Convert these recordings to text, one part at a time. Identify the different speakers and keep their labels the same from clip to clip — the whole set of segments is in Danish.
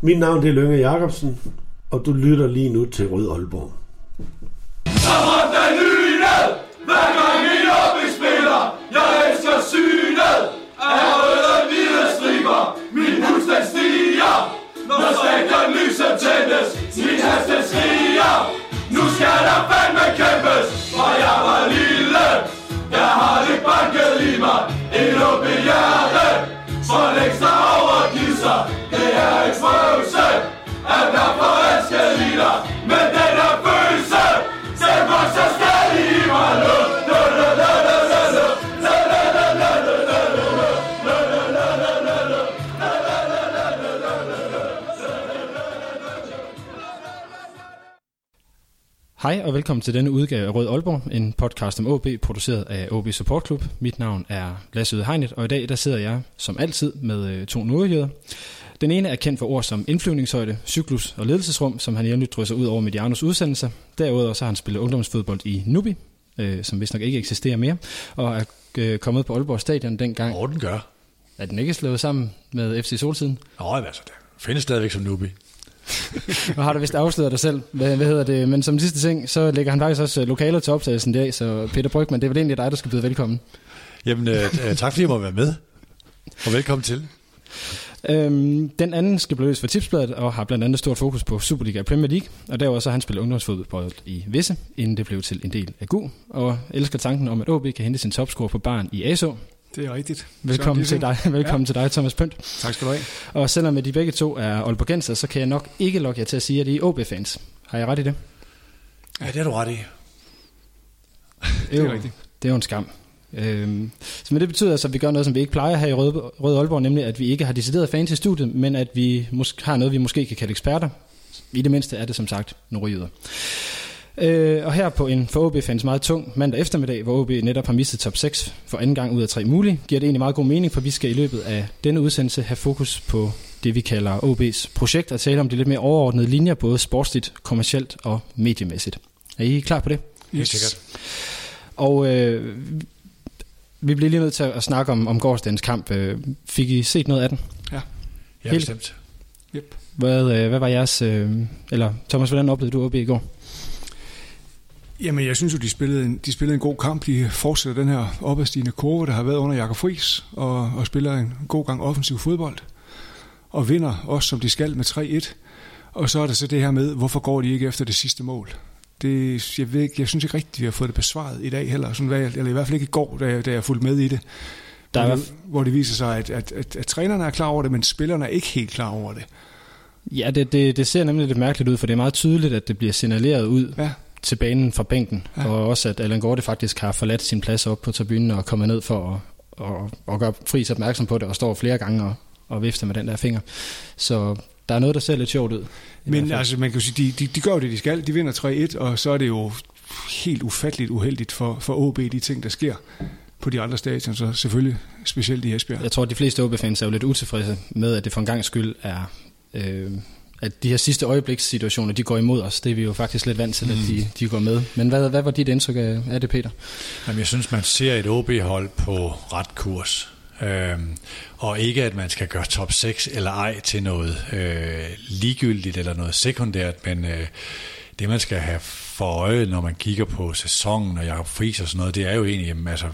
Speaker 1: Mit navn det er Lønge Jacobsen, og du lytter lige nu til Rød Aalborg.
Speaker 2: Så råb der lynet, hver gang I op i spiller. Jeg elsker synet af røde og hvide striber. Min puls den stiger, når stadion lyset tændes. Min hest den skriger, nu skal der fandme kæmpes. For jeg var lille, jeg har det banket i mig. En åben hjerte, for længst er en prøvelse, at være forelsket i dig. Men den her følelse, den vokser stadig i mig nu.
Speaker 3: Hej og velkommen til denne udgave af Rød Aalborg, en podcast om OB, produceret af OB Support Club. Mit navn er Lasse Ude Hegnet, og i dag der sidder jeg som altid med to nordjyder. Den ene er kendt for ord som indflyvningshøjde, cyklus og ledelsesrum, som han jævnligt drysser ud over Medianos udsendelser. Derudover så har han spillet ungdomsfodbold i Nubi, øh, som vist nok ikke eksisterer mere, og er øh, kommet på Aalborg Stadion dengang.
Speaker 4: Og den gør.
Speaker 3: Er den ikke slået sammen med FC Solsiden?
Speaker 4: Nå, altså, det findes stadigvæk som nubi.
Speaker 3: Nu har du vist afsløret dig selv. Hvad, hvad hedder det? Men som sidste ting, så lægger han faktisk også øh, lokaler til optagelsen i dag, så Peter Brygman, det er vel egentlig dig, der skal byde velkommen.
Speaker 4: Jamen, øh, øh, tak fordi jeg må være med. Og velkommen til.
Speaker 3: Øhm, den anden skal blive løst for tipsbladet og har blandt andet stort fokus på Superliga og Premier League. Og derudover så har han spillet ungdomsfodbold i Visse, inden det blev til en del af GU. Og elsker tanken om, at OB kan hente sin topscore på barn i ASO.
Speaker 5: Det er rigtigt.
Speaker 3: Velkommen, til dig, velkommen ja. til dig, Thomas Pønt.
Speaker 5: Tak skal du have.
Speaker 3: Og selvom de begge to er Aalborgenser, så kan jeg nok ikke lokke jer til at sige, at I er OB-fans. Har jeg ret i det?
Speaker 4: Ja, det er du ret i.
Speaker 3: Det er, jo,
Speaker 5: rigtigt.
Speaker 3: Det er jo en skam. Øhm, så men det betyder altså, at vi gør noget, som vi ikke plejer her i Røde, Røde Aalborg, nemlig at vi ikke har decideret fans i studiet, men at vi måske har noget, vi måske kan kalde eksperter. I det mindste er det som sagt nordjyder. Øh, og her på en for OB-fans meget tung mandag eftermiddag, hvor OB netop har mistet top 6 for anden gang ud af tre mulige, giver det egentlig meget god mening, for vi skal i løbet af denne udsendelse have fokus på det, vi kalder OB's projekt, og tale om de lidt mere overordnede linjer, både sportsligt, kommercielt og mediemæssigt. Er I klar på det?
Speaker 4: Helt sikkert.
Speaker 3: Og øh, vi bliver lige nødt til at snakke om, om gårdsdagens kamp. Øh, Fik I set noget af den?
Speaker 4: Ja,
Speaker 3: Helt-
Speaker 4: bestemt.
Speaker 5: Yep.
Speaker 3: Hvad, øh, hvad var jeres... Øh, eller Thomas, hvordan oplevede du OB i går?
Speaker 5: Jamen, jeg synes jo, de spillede, en, de spillede en god kamp. De fortsætter den her opadstigende kurve, der har været under Jakob Friis, og, og spiller en god gang offensiv fodbold. Og vinder også, som de skal, med 3-1. Og så er der så det her med, hvorfor går de ikke efter det sidste mål? Det, jeg, ved ikke, jeg synes ikke rigtigt, vi har fået det besvaret i dag heller. Sådan, hvad, jeg- eller i hvert fald ikke i går, da jeg, da jeg fulgte med i det.
Speaker 3: Der er
Speaker 5: hvor, det viser sig, at, at, at, at trænerne er klar over det, men spillerne er ikke helt klar over det.
Speaker 3: Ja, det, det, det ser nemlig lidt mærkeligt ud, for det er meget tydeligt, at det bliver signaleret ud
Speaker 5: Ja,
Speaker 3: til banen fra bænken, ja. Og også at Allan Gorte faktisk har forladt sin plads op på tribunen og kommet ned for at, at, at gøre Friis opmærksom på det, og står flere gange og, og vifter med den der finger. Så der er noget, der ser lidt sjovt ud.
Speaker 5: Men altså, man kan jo sige, de, de, de gør jo det, de skal. De vinder 3-1, og så er det jo helt ufatteligt uheldigt for, for OB, de ting, der sker på de andre stadion, så selvfølgelig specielt i Esbjerg.
Speaker 3: Jeg tror, at de fleste OB-fans er jo lidt utilfredse med, at det for en gang skyld er... Øh, at de her sidste øjeblikssituationer, de går imod os. Det er vi jo faktisk lidt vant til, mm. at de, de går med. Men hvad, hvad var dit indtryk af, af det, Peter?
Speaker 4: Jamen, jeg synes, man ser et OB-hold på ret kurs. Øh, og ikke, at man skal gøre top 6 eller ej til noget øh, ligegyldigt eller noget sekundært, men øh, det, man skal have for øje, når man kigger på sæsonen og Jacob Friis og sådan noget, det er jo egentlig, jamen, altså,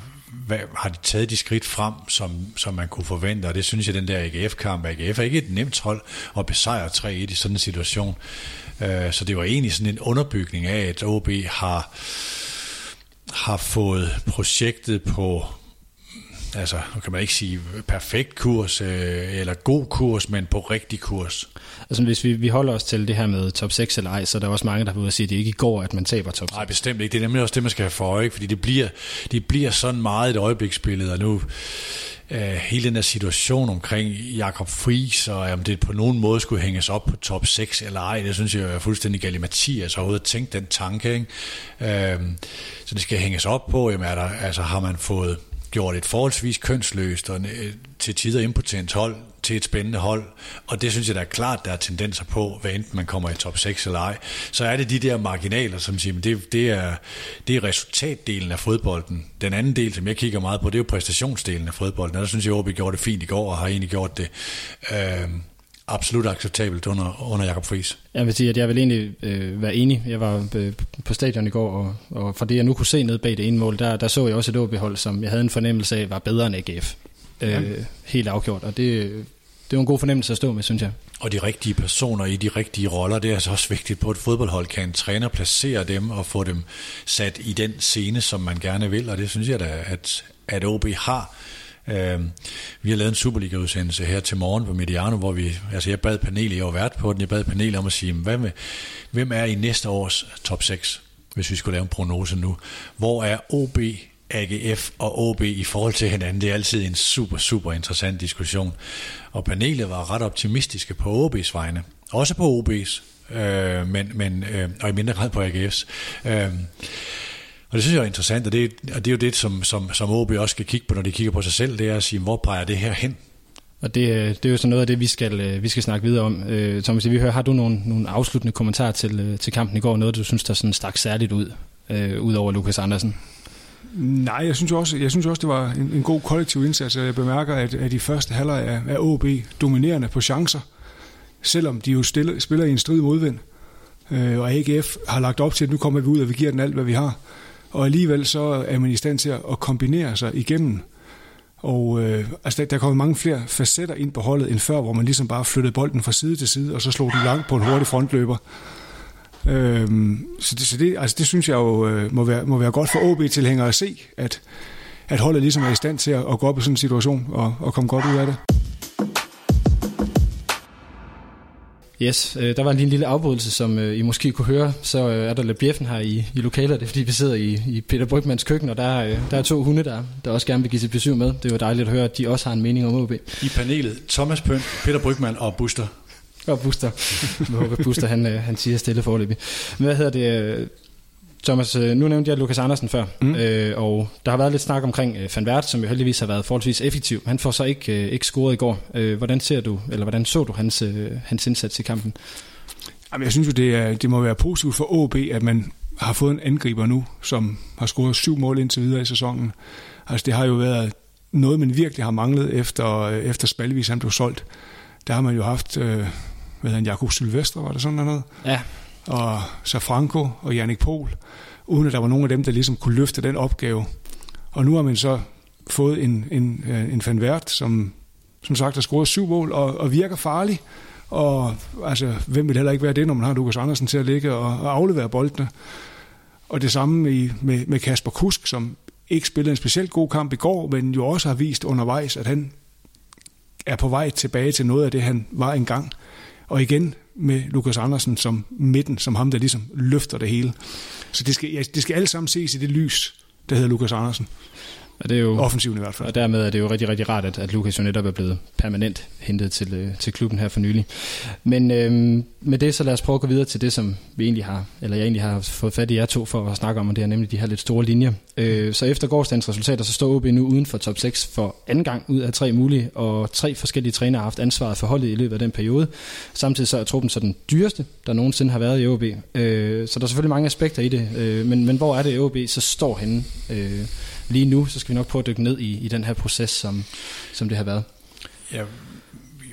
Speaker 4: hvad, har de taget de skridt frem, som, som man kunne forvente, og det synes jeg, den der AGF-kamp, AGF er ikke et nemt hold at besejre 3-1 i sådan en situation. Øh, så det var egentlig sådan en underbygning af, at OB har har fået projektet på altså, nu kan man ikke sige perfekt kurs øh, eller god kurs, men på rigtig kurs.
Speaker 3: Altså hvis vi, vi holder os til det her med top 6 eller ej, så er der også mange, der har været at sige, at det ikke går, at man taber top 6.
Speaker 4: Nej, bestemt ikke. Det er nemlig også det, man skal have for øje, ikke? fordi det bliver, det bliver sådan meget et øjebliksbillede, og nu øh, hele den der situation omkring Jakob Friis, og om det på nogen måde skulle hænges op på top 6 eller ej, det synes jeg er fuldstændig galimatias overhovedet at tænke den tanke. Ikke? Øh, så det skal hænges op på, jamen er der, altså har man fået gjort et forholdsvis kønsløst og øh, til tider impotent hold til et spændende hold, og det synes jeg der er klart, der er tendenser på, hvad enten man kommer i top 6 eller ej, så er det de der marginaler, som siger, men det, det, er, det er resultatdelen af fodbolden. Den anden del, som jeg kigger meget på, det er jo præstationsdelen af fodbolden, og der synes jeg, at OB gjorde det fint i går, og har egentlig gjort det øh, absolut acceptabelt under, under Jakob Friis.
Speaker 3: Jeg vil sige, at jeg vil egentlig øh, være enig. Jeg var øh, på stadion i går, og, og fra det jeg nu kunne se ned bag det ene mål, der, der så jeg også et OB-hold, som jeg havde en fornemmelse af var bedre end AGF. Øh, ja. Helt afgjort, og det, det var en god fornemmelse at stå med, synes jeg.
Speaker 4: Og de rigtige personer i de rigtige roller, det er altså også vigtigt på et fodboldhold. Kan en træner placere dem og få dem sat i den scene, som man gerne vil, og det synes jeg da, at, at OB har. Øh, vi har lavet en Superliga-udsendelse her til morgen på Mediano, hvor vi, altså jeg bad panelet, jeg var vært på den, jeg bad panelet om at sige, hvad med, hvem er i næste års top 6, hvis vi skulle lave en prognose nu? Hvor er OB, AGF og OB i forhold til hinanden? Det er altid en super, super interessant diskussion. Og panelet var ret optimistiske på OB's vegne, også på OB's, øh, men, men, øh, og i mindre grad på AGF's. Øh, og det synes jeg er interessant, og det, og det er jo det, som, som, som OB også skal kigge på, når de kigger på sig selv, det er at sige, hvor peger det her hen?
Speaker 3: Og det, det er jo så noget af det, vi skal, øh, vi skal snakke videre om. Øh, Thomas, vi hører, har du nogle, nogle afsluttende kommentarer til, øh, til kampen i går? Noget, du synes, der sådan stak særligt ud, øh, ud over Lukas Andersen?
Speaker 5: Nej, jeg synes også, jeg synes også det var en, en god kollektiv indsats. Jeg bemærker, at, at de første halvleg er, er OB dominerende på chancer, selvom de jo stille, spiller i en strid modvind. Øh, og AGF har lagt op til, at nu kommer vi ud, og vi giver den alt, hvad vi har og alligevel så er man i stand til at kombinere sig igennem. Og øh, altså, der, der kommer mange flere facetter ind på holdet end før, hvor man ligesom bare flyttede bolden fra side til side, og så slog den langt på en hurtig frontløber. Øhm, så det, så det, altså det synes jeg jo øh, må, være, må være godt for OB-tilhængere at se, at, at holdet ligesom er i stand til at, at gå op i sådan en situation og, og komme godt ud af det.
Speaker 3: Yes, øh, der var lige en lille afbrydelse, som øh, I måske kunne høre. Så øh, er der lidt bjeffen her i, i lokalet, det er fordi vi sidder i, i Peter Brygmans køkken, og der, øh, der er to hunde, der, der også gerne vil give sit besøg med. Det var dejligt at høre, at de også har en mening om OB.
Speaker 4: I panelet Thomas Pønt, Peter Brygman og Buster.
Speaker 3: Og Buster. Jeg håber, Buster han, han siger stille forløbig. Hvad hedder det? Thomas, øh, nu nævnte jeg Lukas Andersen før, mm. øh, og der har været lidt snak omkring øh, Van Wert, som jo heldigvis har været forholdsvis effektiv. Han får så ikke, øh, ikke scoret i går. Øh, hvordan ser du, eller hvordan så du hans, øh, hans indsats i kampen?
Speaker 5: Jamen, jeg synes jo, det, er, det må være positivt for OB, at man har fået en angriber nu, som har scoret syv mål indtil videre i sæsonen. Altså, det har jo været noget, man virkelig har manglet efter, øh, efter Spalvis han blev solgt. Der har man jo haft, øh, hvad hedder han, Jakob Sylvestre, var det sådan noget?
Speaker 3: Ja,
Speaker 5: og Safranco og Jannik Pol, uden at der var nogen af dem, der ligesom kunne løfte den opgave. Og nu har man så fået en, en, øh, en fanvært, som som sagt har scoret syv mål og, og virker farlig. Og altså, hvem vil heller ikke være det, når man har Lukas Andersen til at ligge og, og aflevere boldene. Og det samme i, med, med Kasper Kusk, som ikke spillede en specielt god kamp i går, men jo også har vist undervejs, at han er på vej tilbage til noget af det, han var engang. Og igen med Lukas Andersen som midten, som ham, der ligesom løfter det hele. Så det skal, ja, det skal alle sammen ses i det lys, der hedder Lukas Andersen.
Speaker 3: Og det er jo,
Speaker 5: Offensiven i hvert fald.
Speaker 3: Og dermed er det jo rigtig, rigtig rart, at, at Lukas jo netop er blevet permanent hentet til, øh, til klubben her for nylig. Men øhm, med det, så lad os prøve at gå videre til det, som vi egentlig har, eller jeg egentlig har fået fat i jer to for at snakke om, og det er nemlig de her lidt store linjer. Øh, så efter gårdsdagens resultater, så står OB nu uden for top 6 for anden gang ud af tre mulige, og tre forskellige trænere har haft ansvaret for holdet i løbet af den periode. Samtidig så er truppen så den dyreste, der nogensinde har været i OB. Øh, så der er selvfølgelig mange aspekter i det, øh, men, men hvor er det OB så står henne? Øh, lige nu, så skal vi nok prøve at dykke ned i, i den her proces, som, som det har været.
Speaker 4: Ja,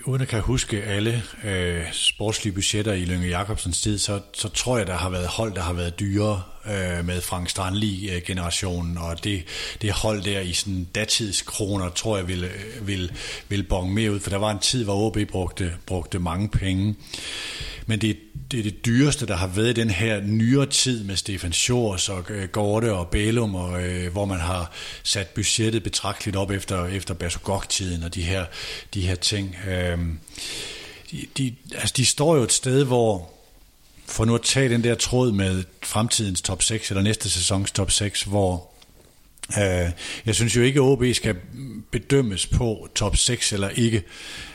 Speaker 4: uden at kan huske alle øh, sportslige budgetter i Lønge Jacobsens tid, så, så tror jeg, der har været hold, der har været dyre øh, med Frank Strandli-generationen, og det, det hold der i sådan datidskroner, tror jeg, vil, vil, vil bonge mere ud, for der var en tid, hvor OB brugte, brugte mange penge. Men det, det er det dyreste, der har været i den her nyere tid med Stefan Schors og øh, Gorte og Bælum, og, øh, hvor man har sat budgettet betragteligt op efter, efter Basogok-tiden og de her, de her ting. Øh, de, de, altså de står jo et sted, hvor for nu at tage den der tråd med fremtidens top 6, eller næste sæsons top 6, hvor øh, jeg synes jo ikke, at OB skal bedømmes på top 6 eller ikke.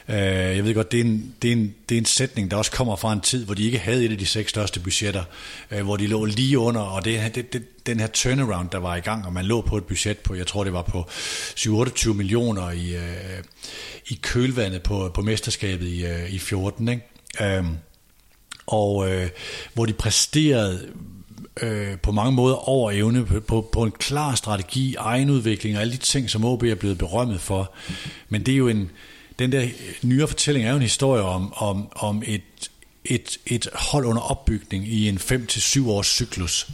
Speaker 4: Øh, jeg ved godt, det er, en, det, er en, det er en sætning, der også kommer fra en tid, hvor de ikke havde et af de seks største budgetter, øh, hvor de lå lige under, og det, det, det, den her turnaround, der var i gang, og man lå på et budget på, jeg tror det var på 7-28 millioner i, øh, i kølvandet på, på mesterskabet i, øh, i 14, ikke? Øh, og øh, hvor de præsterede øh, på mange måder over evne på, på, på en klar strategi, egenudvikling og alle de ting, som OB er blevet berømmet for. Men det er jo en, den der nyere fortælling er jo en historie om, om, om et, et, et hold under opbygning i en 5-7 års cyklus.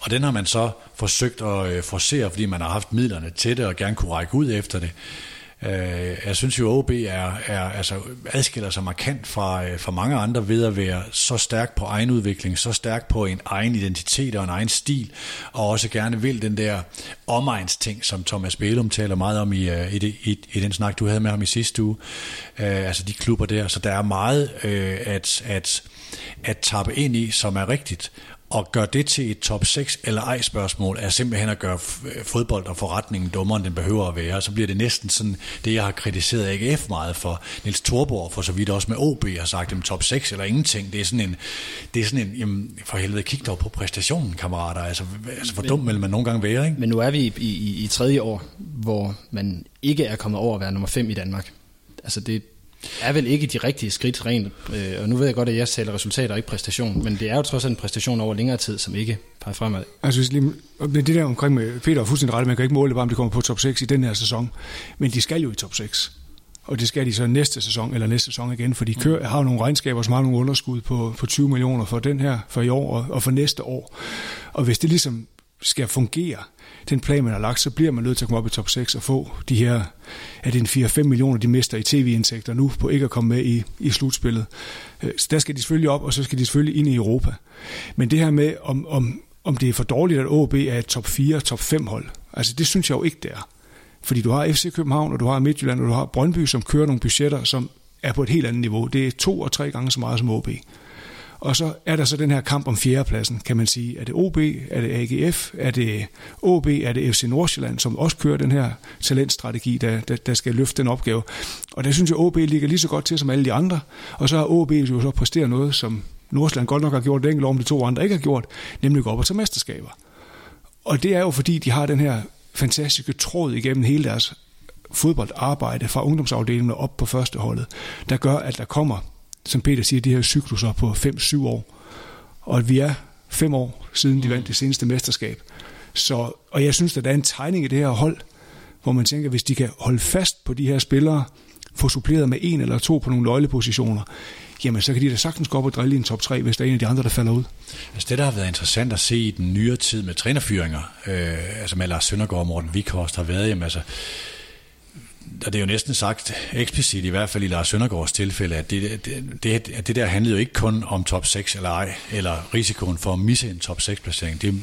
Speaker 4: Og den har man så forsøgt at øh, forsere, fordi man har haft midlerne til det og gerne kunne række ud efter det. Øh, jeg synes jo, OB er, er, altså, adskiller sig markant fra, øh, fra mange andre ved at være så stærk på egen udvikling, så stærk på en egen identitet og en egen stil, og også gerne vil den der omegns ting, som Thomas Bælum taler meget om i, øh, i, i, i den snak, du havde med ham i sidste uge. Øh, altså de klubber der, så der er meget øh, at, at, at tappe ind i, som er rigtigt. Og gør det til et top 6 eller ej spørgsmål, er simpelthen at gøre fodbold og forretningen dummere, end den behøver at være. Så bliver det næsten sådan, det jeg har kritiseret AGF meget for. Niels Thorborg for så vidt også med OB har sagt, at top 6 eller ingenting. Det er sådan en, det er sådan en jamen, for helvede, kig dog på præstationen, kammerater. Altså, altså for dum vil man nogle gange være, ikke?
Speaker 3: Men nu er vi i, i, i tredje år, hvor man ikke er kommet over at være nummer 5 i Danmark. Altså det, er vel ikke de rigtige skridt rent, øh, og nu ved jeg godt, at jeg taler resultater og ikke præstation, men det er jo trods alt en præstation over længere tid, som ikke peger fremad.
Speaker 5: Altså lige, det der omkring med Peter er fuldstændig ret, man kan ikke måle bare, om de kommer på top 6 i den her sæson, men de skal jo i top 6. Og det skal de så næste sæson, eller næste sæson igen, for de kører, har nogle regnskaber, som har nogle underskud på, på 20 millioner for den her, for i år og, og for næste år. Og hvis det ligesom skal fungere, den plan, man har lagt, så bliver man nødt til at komme op i top 6 og få de her, er det en 4-5 millioner, de mister i tv-indtægter nu, på ikke at komme med i, i slutspillet. Øh, så der skal de selvfølgelig op, og så skal de selvfølgelig ind i Europa. Men det her med, om, om, om det er for dårligt, at OB er et top 4, top 5 hold, altså det synes jeg jo ikke, det er. Fordi du har FC København, og du har Midtjylland, og du har Brøndby, som kører nogle budgetter, som er på et helt andet niveau. Det er to og tre gange så meget som OB. Og så er der så den her kamp om fjerdepladsen, kan man sige. Er det OB, er det AGF, er det OB, er det FC Nordsjælland, som også kører den her talentstrategi, der, der, der skal løfte den opgave. Og der synes jeg, OB ligger lige så godt til som alle de andre. Og så har OB jo så præsteret noget, som Nordsjælland godt nok har gjort det enkelt om de to andre ikke har gjort, nemlig gå op og tage mesterskaber. Og det er jo fordi, de har den her fantastiske tråd igennem hele deres fodboldarbejde fra ungdomsafdelingen op på førsteholdet, der gør, at der kommer som Peter siger, de her cykluser på 5-7 år. Og at vi er fem år siden de vandt det seneste mesterskab. Så, og jeg synes, at der er en tegning i det her hold, hvor man tænker, hvis de kan holde fast på de her spillere, få suppleret med en eller to på nogle nøglepositioner, jamen så kan de da sagtens gå op og drille i en top 3, hvis der er en af de andre, der falder ud.
Speaker 4: Altså det, der har været interessant at se i den nyere tid med trænerfyringer, øh, altså med Lars Søndergaard og Morten Vikhorst, har været, jamen altså, og det er jo næsten sagt eksplicit, i hvert fald i Lars Søndergaards tilfælde, at det, det, det, at det der handlede jo ikke kun om top 6 eller ej, eller risikoen for at misse en top 6 placering. Det,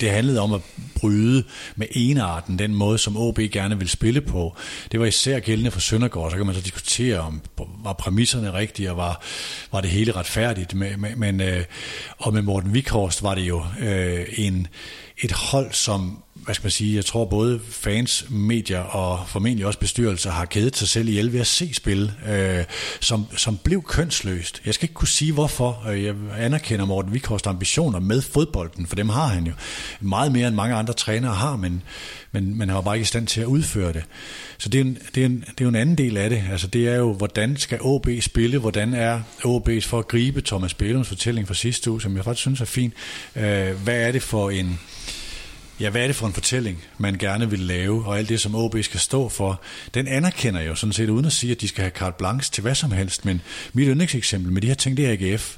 Speaker 4: det handlede om at bryde med enarten, den måde, som OB gerne vil spille på. Det var især gældende for Søndergaard, så kan man så diskutere om, var præmisserne rigtige, og var, var det hele retfærdigt. Men, men, øh, og med Morten Vikhorst var det jo øh, en, et hold, som hvad skal man sige, jeg tror både fans, medier og formentlig også bestyrelser har kædet sig selv ihjel ved at se spil, øh, som, som blev kønsløst. Jeg skal ikke kunne sige hvorfor. Øh, jeg anerkender Morten Vikhorst ambitioner med fodbolden, for dem har han jo meget mere end mange andre trænere har, men, men man har bare ikke i stand til at udføre det. Så det er, en, det, er en, det er jo en anden del af det. Altså det er jo, hvordan skal OB spille? Hvordan er OB's for at gribe Thomas Bælums fortælling fra sidste uge, som jeg faktisk synes er fin. Øh, hvad er det for en ja, hvad er det for en fortælling, man gerne vil lave, og alt det, som OB skal stå for, den anerkender jeg jo sådan set, uden at sige, at de skal have carte blanche til hvad som helst, men mit yndlingseksempel med de her ting, det er AGF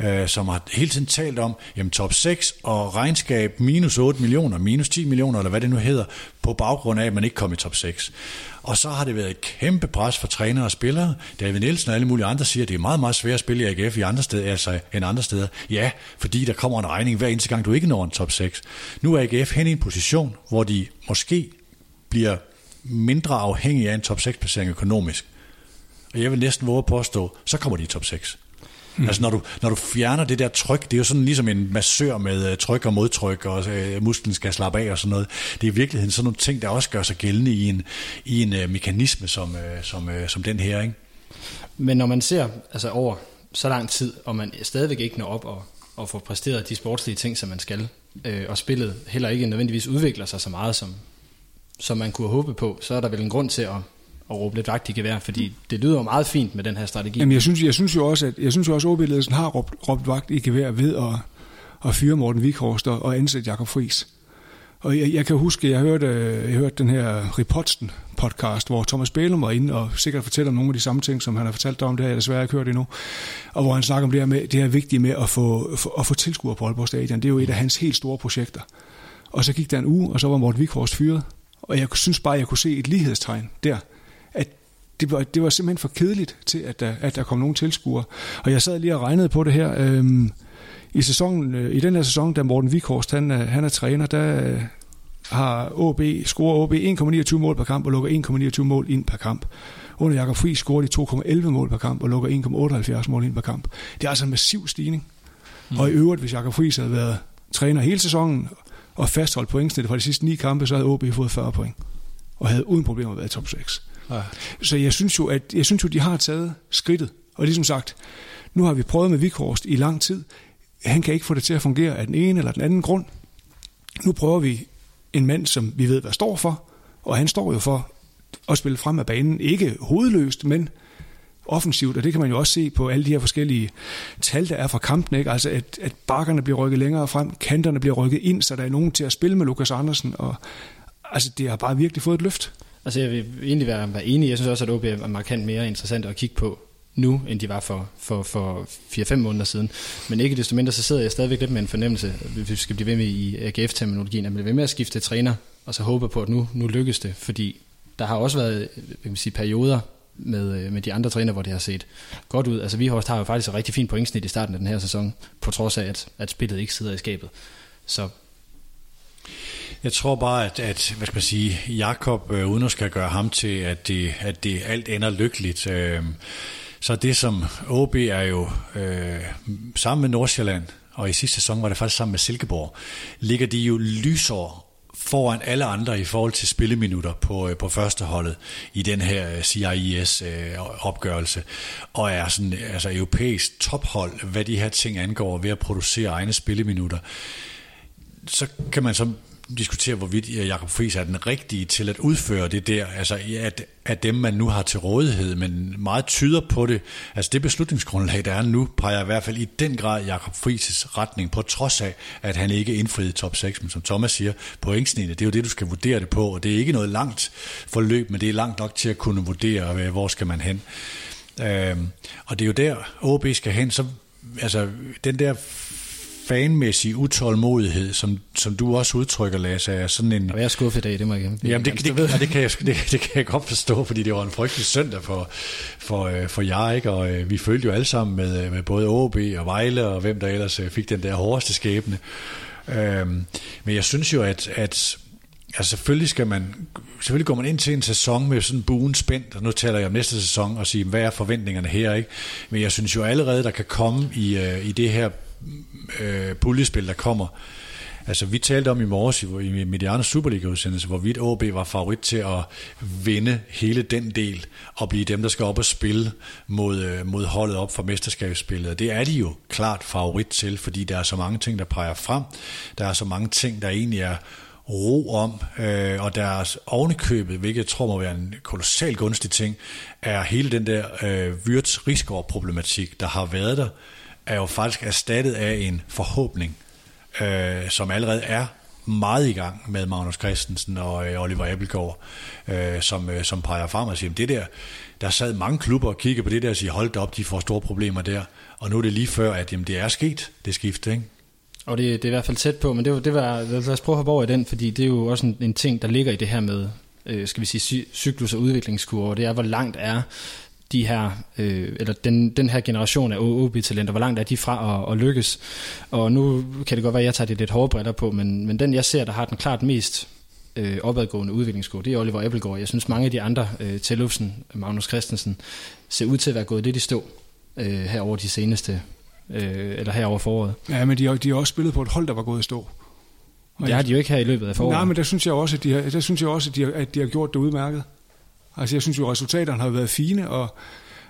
Speaker 4: øh, som har hele tiden talt om, jamen top 6 og regnskab minus 8 millioner, minus 10 millioner, eller hvad det nu hedder, på baggrund af, at man ikke kom i top 6. Og så har det været et kæmpe pres for trænere og spillere. David Nielsen og alle mulige andre siger, at det er meget, meget svært at spille i AGF i andre steder, altså end andre steder. Ja, fordi der kommer en regning hver eneste gang, du ikke når en top 6. Nu er AGF hen i en position, hvor de måske bliver mindre afhængige af en top 6-placering økonomisk. Og jeg vil næsten våge at påstå, så kommer de i top 6. Mm. Altså når du, når du fjerner det der tryk, det er jo sådan ligesom en massør med uh, tryk og modtryk, og øh, musklen skal slappe af og sådan noget. Det er i virkeligheden sådan nogle ting, der også gør sig gældende i en, i en øh, mekanisme som, øh, som, øh, som den her. Ikke?
Speaker 3: Men når man ser altså over så lang tid, og man stadigvæk ikke når op og, og får præsteret de sportslige ting, som man skal, øh, og spillet heller ikke nødvendigvis udvikler sig så meget, som, som man kunne håbe på, så er der vel en grund til at at råbe lidt vagt i gevær, fordi det lyder jo meget fint med den her strategi.
Speaker 5: Jamen, jeg synes, jeg synes jo også, at jeg synes jo også, at OB-ledelsen har råbt, råbt vagt i gevær ved at, at fyre Morten Vikhorst og ansætte Jakob Friis. Og jeg, jeg kan huske, jeg hørte, øh, jeg hørte den her Ripotsten podcast, hvor Thomas Bælum var inde og sikkert fortæller om nogle af de samme ting, som han har fortalt dig om, det har jeg desværre ikke hørt endnu. Og hvor han snakker om det her, med, det her vigtige med at få, for, at få tilskuere på Aalborg Stadion. Det er jo et af hans helt store projekter. Og så gik der en uge, og så var Morten Vikhorst fyret. Og jeg synes bare, at jeg kunne se et lighedstegn der. Det var, det var simpelthen for kedeligt til, at der, at der kom nogen tilskuere. Og jeg sad lige og regnede på det her. Øhm, i, sæsonen, øh, I den her sæson, da Morten Vikhorst han, han er træner, der øh, har OB, scorer OB 1,29 mål per kamp og lukker 1,29 mål ind per kamp. Under Jakob Friis scorer de 2,11 mål per kamp og lukker 1,78 mål ind per kamp. Det er altså en massiv stigning. Mm. Og i øvrigt, hvis Jakob Friis havde været træner hele sæsonen og fastholdt pointsnittet fra de sidste ni kampe, så havde OB fået 40 point og havde uden problemer været i top 6. Ja. Så jeg synes, jo, at, jeg synes jo, de har taget skridtet. Og ligesom sagt, nu har vi prøvet med Vikhorst i lang tid. Han kan ikke få det til at fungere af den ene eller den anden grund. Nu prøver vi en mand, som vi ved, hvad står for, og han står jo for at spille frem af banen, ikke hovedløst, men offensivt, og det kan man jo også se på alle de her forskellige tal, der er fra kampen, ikke? altså at, at bakkerne bliver rykket længere frem, kanterne bliver rykket ind, så der er nogen til at spille med Lukas Andersen, og altså det har bare virkelig fået et løft.
Speaker 3: Altså jeg vil egentlig være, være enig, jeg synes også, at OB er markant mere interessant at kigge på nu, end de var for, for, for 4-5 måneder siden. Men ikke desto mindre, så sidder jeg stadigvæk lidt med en fornemmelse, hvis vi skal blive ved med i AGF-terminologien, at man bliver ved med at skifte træner, og så håber på, at nu, nu lykkes det, fordi der har også været vil sige, perioder med, øh, med de andre træner, hvor det har set godt ud. Altså Vihorst har jo faktisk et rigtig fint pointsnit i starten af den her sæson, på trods af, at, at spillet ikke sidder i skabet. Så
Speaker 4: jeg tror bare, at, at hvad skal man sige, Jakob, øh, uden at skal gøre ham til, at det, at det alt ender lykkeligt, øh, så det som OB er jo øh, sammen med Nordsjælland, og i sidste sæson var det faktisk sammen med Silkeborg, ligger de jo lysår foran alle andre i forhold til spilleminutter på, øh, på førsteholdet i den her øh, CIS-opgørelse, øh, og er sådan altså europæisk tophold, hvad de her ting angår ved at producere egne spilleminutter. Så kan man så diskutere, hvorvidt Jakob Friis er den rigtige til at udføre det der, altså at, at dem, man nu har til rådighed, men meget tyder på det. Altså det beslutningsgrundlag, der er nu, peger i hvert fald i den grad Jakob Friis' retning, på trods af, at han ikke indfriede top 6, men som Thomas siger, pointsnittet, det er jo det, du skal vurdere det på, og det er ikke noget langt forløb, men det er langt nok til at kunne vurdere, øh, hvor skal man hen. Øhm, og det er jo der, OB skal hen, så altså den der fanmæssig utålmodighed, som, som du også udtrykker, Lasse, er sådan en...
Speaker 3: Og jeg er skuffet i dag, det må jeg gerne.
Speaker 4: Jamen, det, det, det, det, kan jeg, det, det kan jeg godt forstå, fordi det var en frygtelig søndag for, for, øh, for jer, ikke? og øh, vi følte jo alle sammen med, øh, med både OB og Vejle, og hvem der ellers fik den der hårdeste skæbne. Øhm, men jeg synes jo, at, at Altså selvfølgelig skal man, selvfølgelig går man ind til en sæson med sådan buen spændt, og nu taler jeg om næste sæson, og sige, hvad er forventningerne her, ikke? Men jeg synes jo allerede, der kan komme i, i det her øh, puljespil, der kommer. Altså, vi talte om i morges i i Mediano Superliga-udsendelse, hvorvidt OB var favorit til at vinde hele den del og blive dem, der skal op og spille mod, øh, mod holdet op for mesterskabsspillet. Og det er de jo klart favorit til, fordi der er så mange ting, der peger frem. Der er så mange ting, der egentlig er ro om, øh, og deres ovenikøbet, hvilket jeg tror må være en kolossal gunstig ting, er hele den der øh, Wirtz problematik der har været der er jo faktisk erstattet af en forhåbning, øh, som allerede er meget i gang med Magnus Christensen og øh, Oliver Appelgaard, øh, som, øh, som peger frem og siger, det der, der sad mange klubber og kiggede på det der og siger, hold da op, de får store problemer der. Og nu er det lige før, at jamen, det er sket, det skifte, ikke?
Speaker 3: Og det, det er i hvert fald tæt på, men det, var, det var, lad os prøve at hoppe over i den, fordi det er jo også en, en ting, der ligger i det her med, øh, skal vi sige, cyklus- og udviklingskurve, det er, hvor langt er de her, øh, eller den, den her generation af OB-talenter, hvor langt er de fra at, at lykkes? Og nu kan det godt være, at jeg tager det lidt hårde briller på, men, men den jeg ser, der har den klart mest øh, opadgående udviklingskurve, det er Oliver Appelgaard. Jeg synes, mange af de andre, øh, Tellufsen, Magnus Christensen, ser ud til at være gået lidt i stå øh, her over de seneste, øh, eller her over foråret.
Speaker 5: Ja, men de har, de har også spillet på et hold, der var gået i stå.
Speaker 3: Og det har de jo ikke her i løbet af foråret.
Speaker 5: Nej, men der synes jeg også, at de har, der synes jeg også, at de har, at de har gjort det udmærket. Altså jeg synes jo, at resultaterne har været fine, og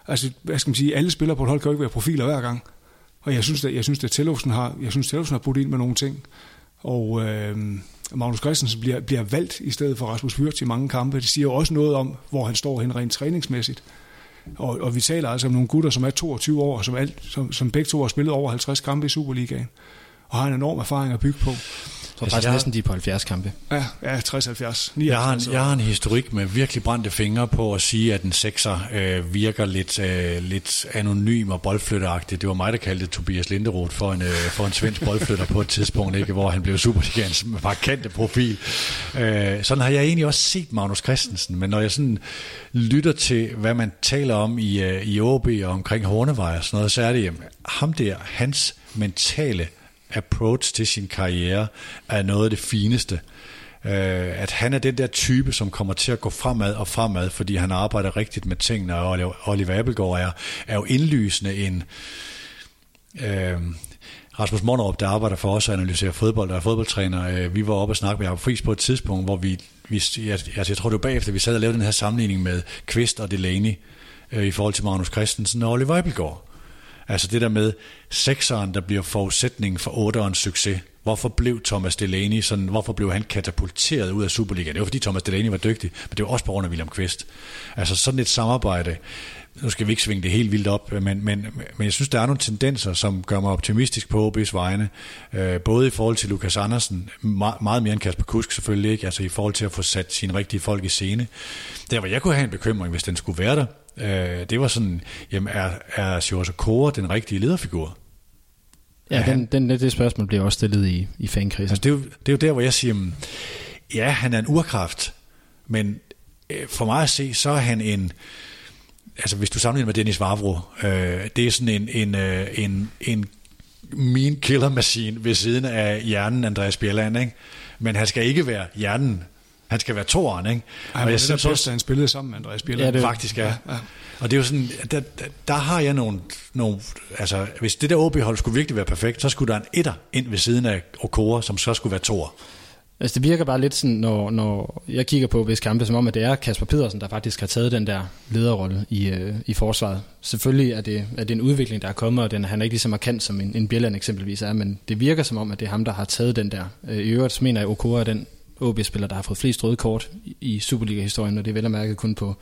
Speaker 5: altså, hvad skal man sige, alle spillere på et hold kan jo ikke være profiler hver gang. Og jeg synes, at, jeg synes, at Tellufsen har, jeg synes, Tellufsen har budt ind med nogle ting. Og øh, Magnus Christensen bliver, bliver valgt i stedet for Rasmus Wirtz i mange kampe. Det siger jo også noget om, hvor han står hen rent træningsmæssigt. Og, og vi taler altså om nogle gutter, som er 22 år, som, alt, som, som begge to har spillet over 50 kampe i Superligaen, og har en enorm erfaring at bygge på
Speaker 3: tror altså, faktisk jeg... næsten, de er på 70 kampe.
Speaker 5: Ja, ja 60-70.
Speaker 4: Jeg har, en, jeg har en historik med virkelig brændte fingre på at sige, at en sekser øh, virker lidt, øh, lidt anonym og boldflytteragtig. Det var mig, der kaldte Tobias Linderoth for en, øh, for en svensk boldflytter på et tidspunkt, ikke, hvor han blev Superligans markante profil. Øh, sådan har jeg egentlig også set Magnus Christensen, men når jeg sådan lytter til, hvad man taler om i, øh, i OB og omkring Hornevej og sådan noget, så er det jamen, ham der, hans mentale approach til sin karriere er noget af det fineste. Uh, at han er den der type, som kommer til at gå fremad og fremad, fordi han arbejder rigtigt med tingene, og Oliver Appelgaard er, er jo indlysende en... Øh, Rasmus Monderup, der arbejder for os og analyserer fodbold og er fodboldtræner, øh, vi var oppe og snakke med Jacob Friis på et tidspunkt, hvor vi, vi jeg, altså jeg tror det var bagefter, vi sad og lavede den her sammenligning med Kvist og Delaney øh, i forhold til Magnus Christensen og Oliver Appelgaard. Altså det der med sekseren, der bliver forudsætningen for otterens succes. Hvorfor blev Thomas Delaney sådan, hvorfor blev han katapulteret ud af Superligaen? Det var fordi Thomas Delaney var dygtig, men det var også på grund af William Kvist. Altså sådan et samarbejde, nu skal vi ikke svinge det helt vildt op, men, men, men jeg synes, der er nogle tendenser, som gør mig optimistisk på OB's vegne. Øh, både i forhold til Lukas Andersen, meget, meget mere end Kasper Kusk selvfølgelig ikke, altså i forhold til at få sat sine rigtige folk i scene. Der hvor jeg kunne have en bekymring, hvis den skulle være der, øh, det var sådan, jamen er, er Sjors Kåre den rigtige lederfigur?
Speaker 3: Ja, den, den, det spørgsmål bliver også stillet i, i fankrisen.
Speaker 4: Altså det, er jo, det er jo der, hvor jeg siger, ja, han er en urkraft, men øh, for mig at se, så er han en, altså hvis du sammenligner med Dennis Vavro, øh, det er sådan en, en, øh, en, en mean killer machine ved siden af hjernen Andreas Bjelland, ikke? Men han skal ikke være hjernen han skal være toeren, ikke?
Speaker 5: Ej, og jeg synes også, han spillede sammen med Andreas Bjelland.
Speaker 4: Ja, det faktisk er. Ja. ja. Og det er jo sådan, der, der, der har jeg nogle, nogle, altså hvis det der OB-hold skulle virkelig være perfekt, så skulle der en etter ind ved siden af Okora, som så skulle være toer.
Speaker 3: Altså det virker bare lidt sådan, når, når jeg kigger på hvis kampe, som om at det er Kasper Pedersen, der faktisk har taget den der lederrolle i, øh, i forsvaret. Selvfølgelig er det, er det en udvikling, der er kommet, og den, han er ikke lige så markant som en, en Bjelland eksempelvis er, men det virker som om, at det er ham, der har taget den der. Øh, I øvrigt så mener jeg, at Okora er den OB-spiller, der har fået flest røde kort i Superliga-historien, og det er vel at mærke kun på,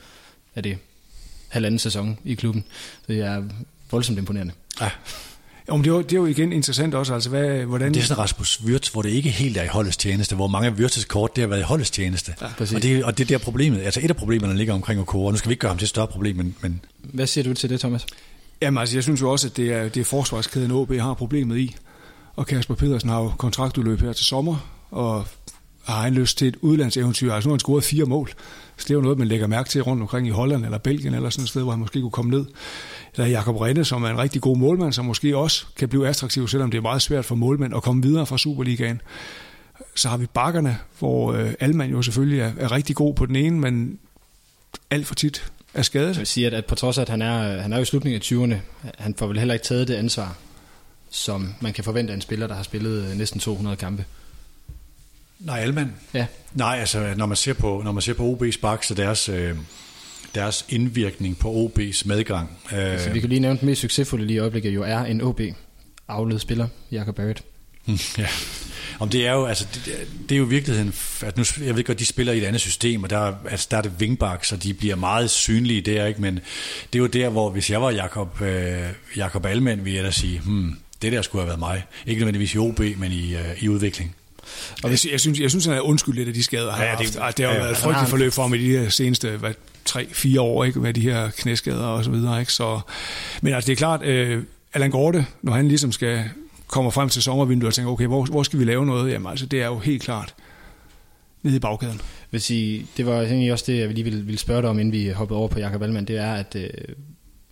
Speaker 3: er det halvanden sæson i klubben. Så det er voldsomt imponerende. Ja.
Speaker 5: Jo, men det, er jo, det er jo igen interessant også, altså hvad, hvordan...
Speaker 4: Det er sådan Rasmus Wirtz, hvor det ikke helt er i holdets tjeneste, hvor mange af Wirtz's kort, det har været i holdets tjeneste. Ja, og, det, og det er der problemet, altså et af problemerne ligger omkring Okora. Nu skal vi ikke gøre ham til et større problem, men... men...
Speaker 3: Hvad siger du til det, Thomas?
Speaker 5: Jamen altså, jeg synes jo også, at det er, det er forsvarskæden OB har problemet i. Og Kasper Pedersen har jo kontraktudløb her til sommer, og har han lyst til et udlandseventyr. Altså nu har han scoret fire mål. Så det er jo noget, man lægger mærke til rundt omkring i Holland eller Belgien eller sådan et sted, hvor han måske kunne komme ned. Eller Jakob Rinde, som er en rigtig god målmand, som måske også kan blive attraktiv, selvom det er meget svært for målmænd at komme videre fra Superligaen. Så har vi bakkerne, hvor øh, Alman jo selvfølgelig er, er rigtig god på den ene, men alt for tit er skadet. Jeg
Speaker 3: vil sige, at, at på trods af, at han er, han er jo i slutningen af 20'erne, han får vel heller ikke taget det ansvar, som man kan forvente af en spiller, der har spillet øh, næsten 200 kampe.
Speaker 4: Nej, Alman?
Speaker 3: Ja.
Speaker 4: Nej, altså når man ser på, når man ser på OB's baks og deres, øh, deres indvirkning på OB's medgang.
Speaker 3: Øh, altså, vi kan lige nævne den mest succesfulde lige i øjeblikket jo er en OB afledet spiller, Jakob Barrett.
Speaker 4: ja. Om det er jo, altså, det, det er jo virkeligheden, at nu, jeg ved godt, de spiller i et andet system, og der, altså, der er det wingbacks, så de bliver meget synlige der, ikke? men det er jo der, hvor hvis jeg var Jakob, øh, Jakob Almen, ville jeg da sige, hmm, det der skulle have været mig. Ikke nødvendigvis i OB, men i, øh, i udvikling.
Speaker 5: Og jeg, jeg, synes, jeg synes, han er undskyld lidt af de skader, han ja, har haft. Det, det har jo ja, været et frygteligt forløb for ham i de her seneste hvad, 3-4 år, ikke, med de her knæskader og så videre. Ikke? Så, men altså, det er klart, øh, Allan Gorte, når han ligesom skal komme frem til sommervinduet og tænker, okay, hvor, hvor skal vi lave noget? Jamen altså, det er jo helt klart nede i bagkæden.
Speaker 3: Vil sige, det var egentlig også det, jeg lige ville, ville spørge dig om, inden vi hoppede over på Jakob Allmann, det er, at øh,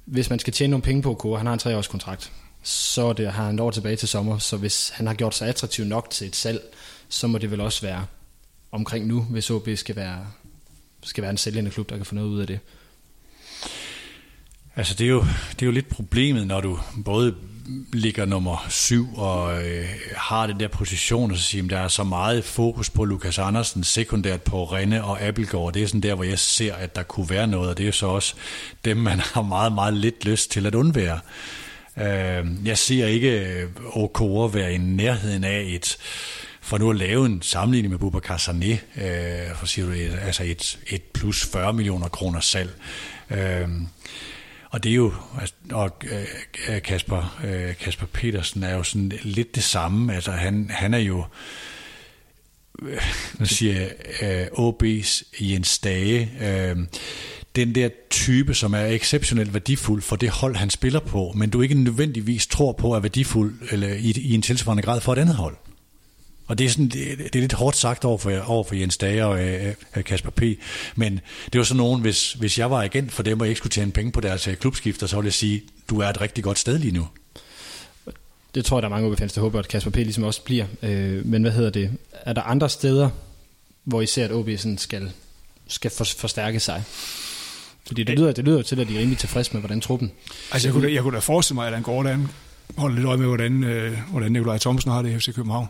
Speaker 3: hvis man skal tjene nogle penge på Kåre, han har en treårs kontrakt, så det, har han år tilbage til sommer, så hvis han har gjort sig attraktiv nok til et salg, så må det vel også være omkring nu, hvis OB skal være, skal være en sælgende klub, der kan få noget ud af det.
Speaker 4: Altså det er jo, det er jo lidt problemet, når du både ligger nummer syv og øh, har den der position, og så siger, at der er så meget fokus på Lukas Andersen, sekundært på Renne og Appelgaard. Det er sådan der, hvor jeg ser, at der kunne være noget, og det er så også dem, man har meget, meget lidt lyst til at undvære. Øh, jeg ser ikke øh, Okora være i nærheden af et for nu at lave en sammenligning med Bubakar Sané, øh, for siger du, et, altså et, et plus 40 millioner kroner salg. Øh, og det er jo, altså, og øh, øh, Kasper, øh, Kasper Petersen er jo sådan lidt det samme, altså han, han er jo, øh, nu siger jeg, uh, OB's Jens Dage, den der type, som er exceptionelt værdifuld for det hold, han spiller på, men du ikke nødvendigvis tror på er værdifuld eller i, i en tilsvarende grad for et andet hold. Og det er, sådan, det, det er lidt hårdt sagt over for, over for Jens Dager og øh, øh, øh, Kasper P. Men det var sådan nogen, hvis, hvis jeg var agent for dem, og ikke skulle tjene penge på deres øh, klubskifter, så ville jeg sige, du er et rigtig godt sted lige nu.
Speaker 3: Det tror jeg, der er mange OB-fans, der håber, at Kasper P. ligesom også bliver. Øh, men hvad hedder det? Er der andre steder, hvor I ser, at OB sådan skal, skal for, forstærke sig? Fordi det lyder, det lyder til, at de er rimelig tilfredse med, hvordan truppen...
Speaker 5: Altså, jeg kunne, da, jeg kunne da forestille mig, at han går der holder lidt øje med, hvordan, øh, hvordan Nikolaj Thomsen har det i FC København.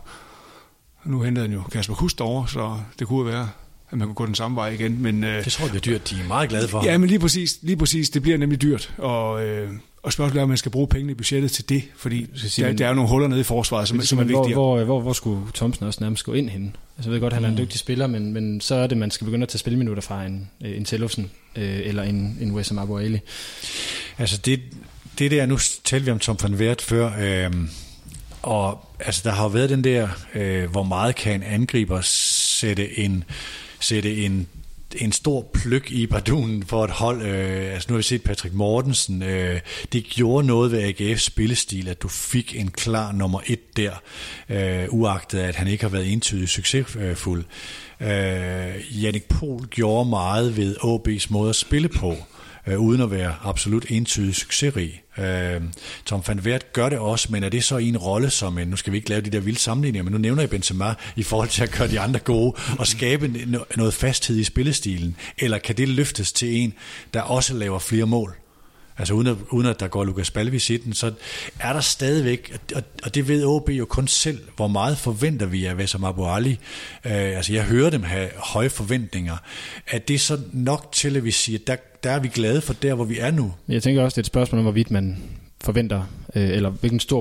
Speaker 5: Nu hentede han jo Kasper Kust over, så det kunne være, at man kunne gå den samme vej igen. Men, øh,
Speaker 4: det tror jeg bliver dyrt. De er meget glade for
Speaker 5: Ja, men lige præcis, lige præcis det bliver nemlig dyrt. Og, øh, og spørgsmålet er, om man skal bruge pengene i budgettet til det, fordi der, der er nogle huller nede i forsvaret, som, som er vigtige.
Speaker 3: Hvor, hvor, hvor, hvor skulle Thomsen også nærmest gå ind henne? Altså, jeg ved godt, han er en mm. dygtig spiller, men, men så er det, man skal begynde at tage spilminutter fra en, en Tellufsen øh, eller en, en Wessam Abu Ali.
Speaker 4: Altså, det, det der, nu talte vi om Tom van Wert før, øh, og altså, der har jo været den der, øh, hvor meget kan en angriber sætte en, sætte en en stor pløk i Bardunen for et hold. Øh, altså nu har vi set Patrick Mortensen. Øh, det gjorde noget ved AGF's spillestil, at du fik en klar nummer et der, øh, uagtet at han ikke har været entydigt succesfuld. Øh, Jannik Pohl gjorde meget ved AB's måde at spille på øh, uden at være absolut entydigt succesrig. Øh, Tom van Wert gør det også, men er det så i en rolle som en, nu skal vi ikke lave de der vilde sammenligninger, men nu nævner jeg Benzema i forhold til at gøre de andre gode og skabe noget fasthed i spillestilen, eller kan det løftes til en, der også laver flere mål? Altså uden at, uden at der går Lukas Balvis i den, så er der stadigvæk, og, og det ved OB jo kun selv, hvor meget forventer vi af Vessam Abu Ali. Øh, altså jeg hører dem have høje forventninger. at det så nok til, at vi siger, der, der er vi glade for der, hvor vi er nu?
Speaker 3: Jeg tænker også, det er et spørgsmål om, hvorvidt man forventer, øh, eller hvilken stor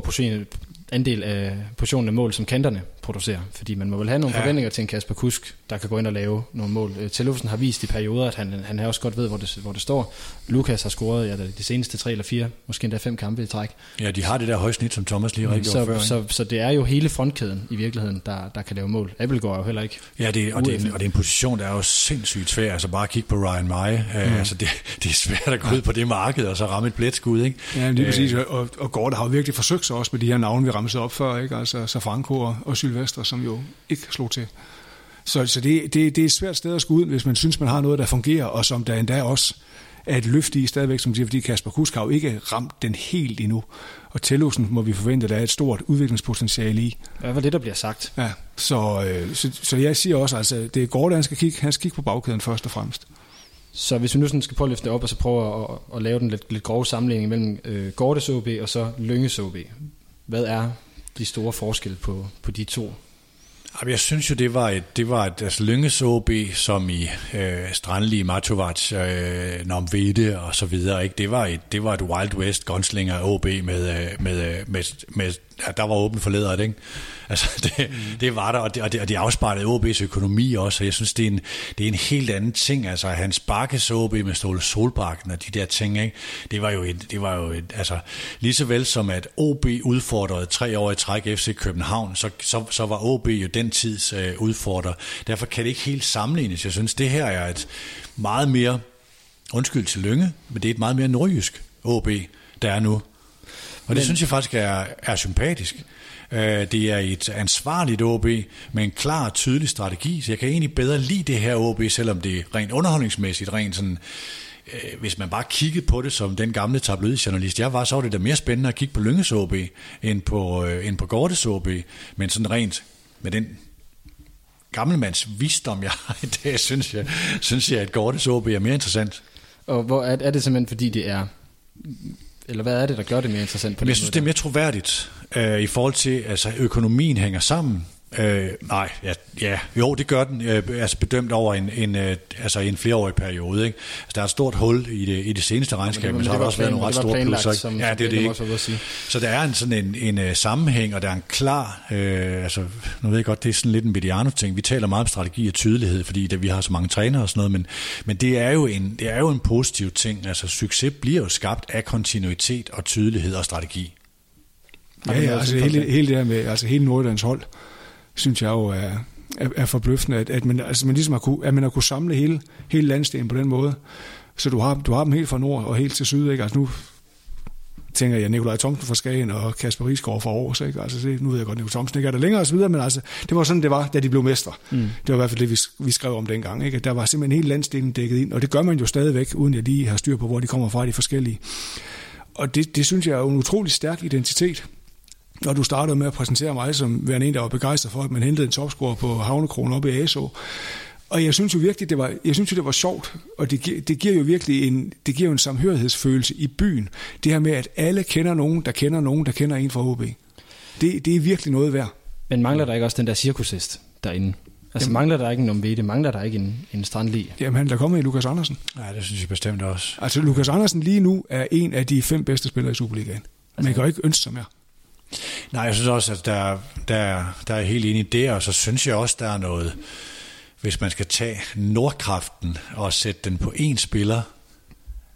Speaker 3: andel af portionen af mål, som kanterne producerer. Fordi man må vel have nogle ja. forventninger til en Kasper Kusk, der kan gå ind og lave nogle mål. Øh, Tellufsen har vist i perioder, at han, han også godt ved, hvor det, hvor det står. Lukas har scoret ja, de seneste tre eller fire, måske endda fem kampe i træk.
Speaker 4: Ja, de har det der høje snit, som Thomas lige rigtig
Speaker 3: så,
Speaker 4: før.
Speaker 3: Så, så, det er jo hele frontkæden i virkeligheden, der, der kan lave mål. Appelgaard er jo heller ikke
Speaker 4: Ja, det, og, det, og det er en position, der er jo sindssygt svær. Altså bare kigge på Ryan May. Mm. Altså det, det er svært at gå ud på det marked og så ramme et blætskud. Ikke?
Speaker 5: Ja, lige præcis. Og, og Gård har jo virkelig forsøgt sig også med de her navne, vi ramte op før. Ikke? Altså Safranco og, og Sylvester, som jo ikke slog til. Så, så det, det, det er et svært sted at skulle ud, hvis man synes, man har noget, der fungerer, og som der endda også er et løft i stadigvæk, som siger, fordi Kasper Kusk har jo ikke ramt den helt endnu. Og Tellusen må vi forvente, der er et stort udviklingspotentiale i.
Speaker 3: Hvad var det, der bliver sagt?
Speaker 5: Ja, så, øh, så, så jeg siger også, altså, det er Gordon, han skal kigge, han skal kigge på bagkæden først og fremmest.
Speaker 3: Så hvis vi nu sådan skal prøve at løfte det op, og så prøve at, at lave den lidt, lidt grove sammenligning mellem øh, Gordes OB og så Lynges OB. Hvad er de store forskelle på, på de to
Speaker 4: jeg synes jo, det var et, det var et altså Lynges OB, som i øh, Strandli, Matovac, øh, Nomvede og så videre. Ikke? Det, var et, det var et Wild West gunslinger OB med, med, med, med, med ja, der var åbent for lederet, ikke? Altså, det, mm. det var der, og det, og det, og det afspejlede OB's økonomi også, og jeg synes, det er en, det er en helt anden ting. Altså, hans Bakkes OB med Ståle Solbakken og de der ting, ikke? Det var jo et, det var jo et, altså, lige så vel som at OB udfordrede tre år i træk FC København, så, så, så var OB jo den tids øh, udfordrer. Derfor kan det ikke helt sammenlignes. Jeg synes, det her er et meget mere, undskyld til Lønge, men det er et meget mere nordjysk OB, der er nu. Og det Men, synes jeg faktisk er, er sympatisk. Uh, det er et ansvarligt OB med en klar og tydelig strategi, så jeg kan egentlig bedre lide det her OB, selvom det er rent underholdningsmæssigt, rent sådan, uh, hvis man bare kiggede på det som den gamle tabloidjournalist jeg var, så var det da mere spændende at kigge på Lynges OB, end på, uh, end på Gordes OB, men sådan rent med den gammelmands visdom, jeg har i dag, synes jeg, synes jeg at Gordes OB er mere interessant.
Speaker 3: Og hvor er, er det simpelthen, fordi det er eller hvad er det, der gør det mere interessant? På
Speaker 4: jeg synes, det er mere troværdigt øh, i forhold til, altså økonomien hænger sammen. Øh, nej, ja, ja, jo, det gør den, øh, altså bedømt over en, en, øh, altså en flereårig periode. Ikke? Altså, der er et stort hul i det, i det seneste regnskab, men, det, men så har der også været nogle ret store plusser. Som, ja, det er det, ikke. Også sige. Så der er en sådan en, en uh, sammenhæng, og der er en klar, øh, altså nu ved jeg godt, det er sådan lidt en Mediano-ting. Vi taler meget om strategi og tydelighed, fordi det, vi har så mange trænere og sådan noget, men, men det, er jo en, det er jo en positiv ting. Altså succes bliver jo skabt af kontinuitet og tydelighed og strategi.
Speaker 5: Ja, ja altså hele, hele det her med, altså hele Nordjyllands hold, synes jeg jo er, er, er forbløffende, at, at, man, altså man ligesom har kunne, at man har kunne samle hele, hele landstenen på den måde. Så du har, du har dem helt fra nord og helt til syd. Ikke? Altså nu tænker jeg Nikolaj Thomsen fra Skagen og Kasper Risgaard fra Aarhus. Ikke? Altså, det, nu ved jeg godt, at Nikolaj Thomsen ikke er der længere osv., men altså, det var sådan, det var, da de blev mestre. Mm. Det var i hvert fald det, vi, vi skrev om dengang. Ikke? Der var simpelthen hele landsdelen dækket ind, og det gør man jo stadigvæk, uden jeg lige har styr på, hvor de kommer fra, de forskellige. Og det, det synes jeg er en utrolig stærk identitet. Når du startede med at præsentere mig som værende en, der var begejstret for, at man hentede en topscorer på Havnekronen op i ASO, og jeg synes jo virkelig, det var, jeg synes jo, det var sjovt, og det, det giver jo virkelig en, det giver jo en samhørighedsfølelse i byen. Det her med, at alle kender nogen, der kender nogen, der kender en fra HB. Det, det er virkelig noget værd.
Speaker 3: Men mangler der ikke også den der cirkushest derinde? Altså Jamen, mangler der ikke en omvede? Mangler der ikke en, en strandli?
Speaker 5: Jamen han der kommer i Lukas Andersen.
Speaker 4: Nej, det synes jeg bestemt også.
Speaker 5: Altså Lukas Andersen lige nu er en af de fem bedste spillere i Superligaen. Altså, Man kan jo ikke ønske sig mere.
Speaker 4: Nej, jeg synes også, at der, der, der er helt enig i det, og så synes jeg også, der er noget hvis man skal tage Nordkraften og sætte den på én spiller,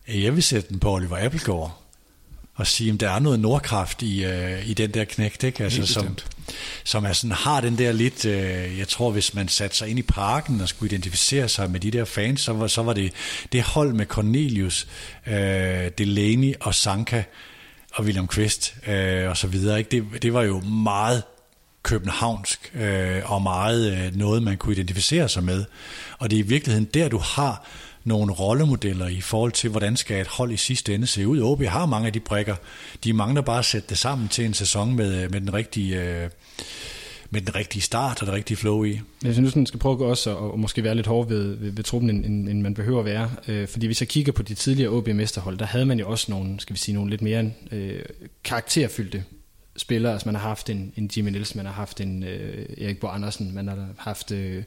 Speaker 4: jeg vil sætte den på Oliver Appelgaard og sige, at der er noget Nordkraft i, uh, i den der knægt, ikke? Altså, som, som er sådan, har den der lidt, uh, jeg tror, hvis man satte sig ind i parken og skulle identificere sig med de der fans, så var, så var det det hold med Cornelius, uh, Delaney og Sanka og William Quist øh, og så videre. Ikke? Det, det var jo meget københavnsk øh, og meget øh, noget, man kunne identificere sig med. Og det er i virkeligheden der, du har nogle rollemodeller i forhold til, hvordan skal et hold i sidste ende se ud. OB har mange af de brækker. De mangler bare at sætte det sammen til en sæson med, øh, med den rigtige... Øh, med den rigtige start og det rigtige flow i.
Speaker 3: Jeg synes, man skal prøve også at og måske være lidt hård ved, ved, ved truppen, end, end, man behøver at være. Øh, fordi hvis jeg kigger på de tidligere OB-mesterhold, der havde man jo også nogle, skal vi sige, nogle lidt mere øh, karakterfyldte spillere. Altså man har haft en, en Jimmy Nielsen, man har haft en øh, Erik Bo Andersen, man har haft øh,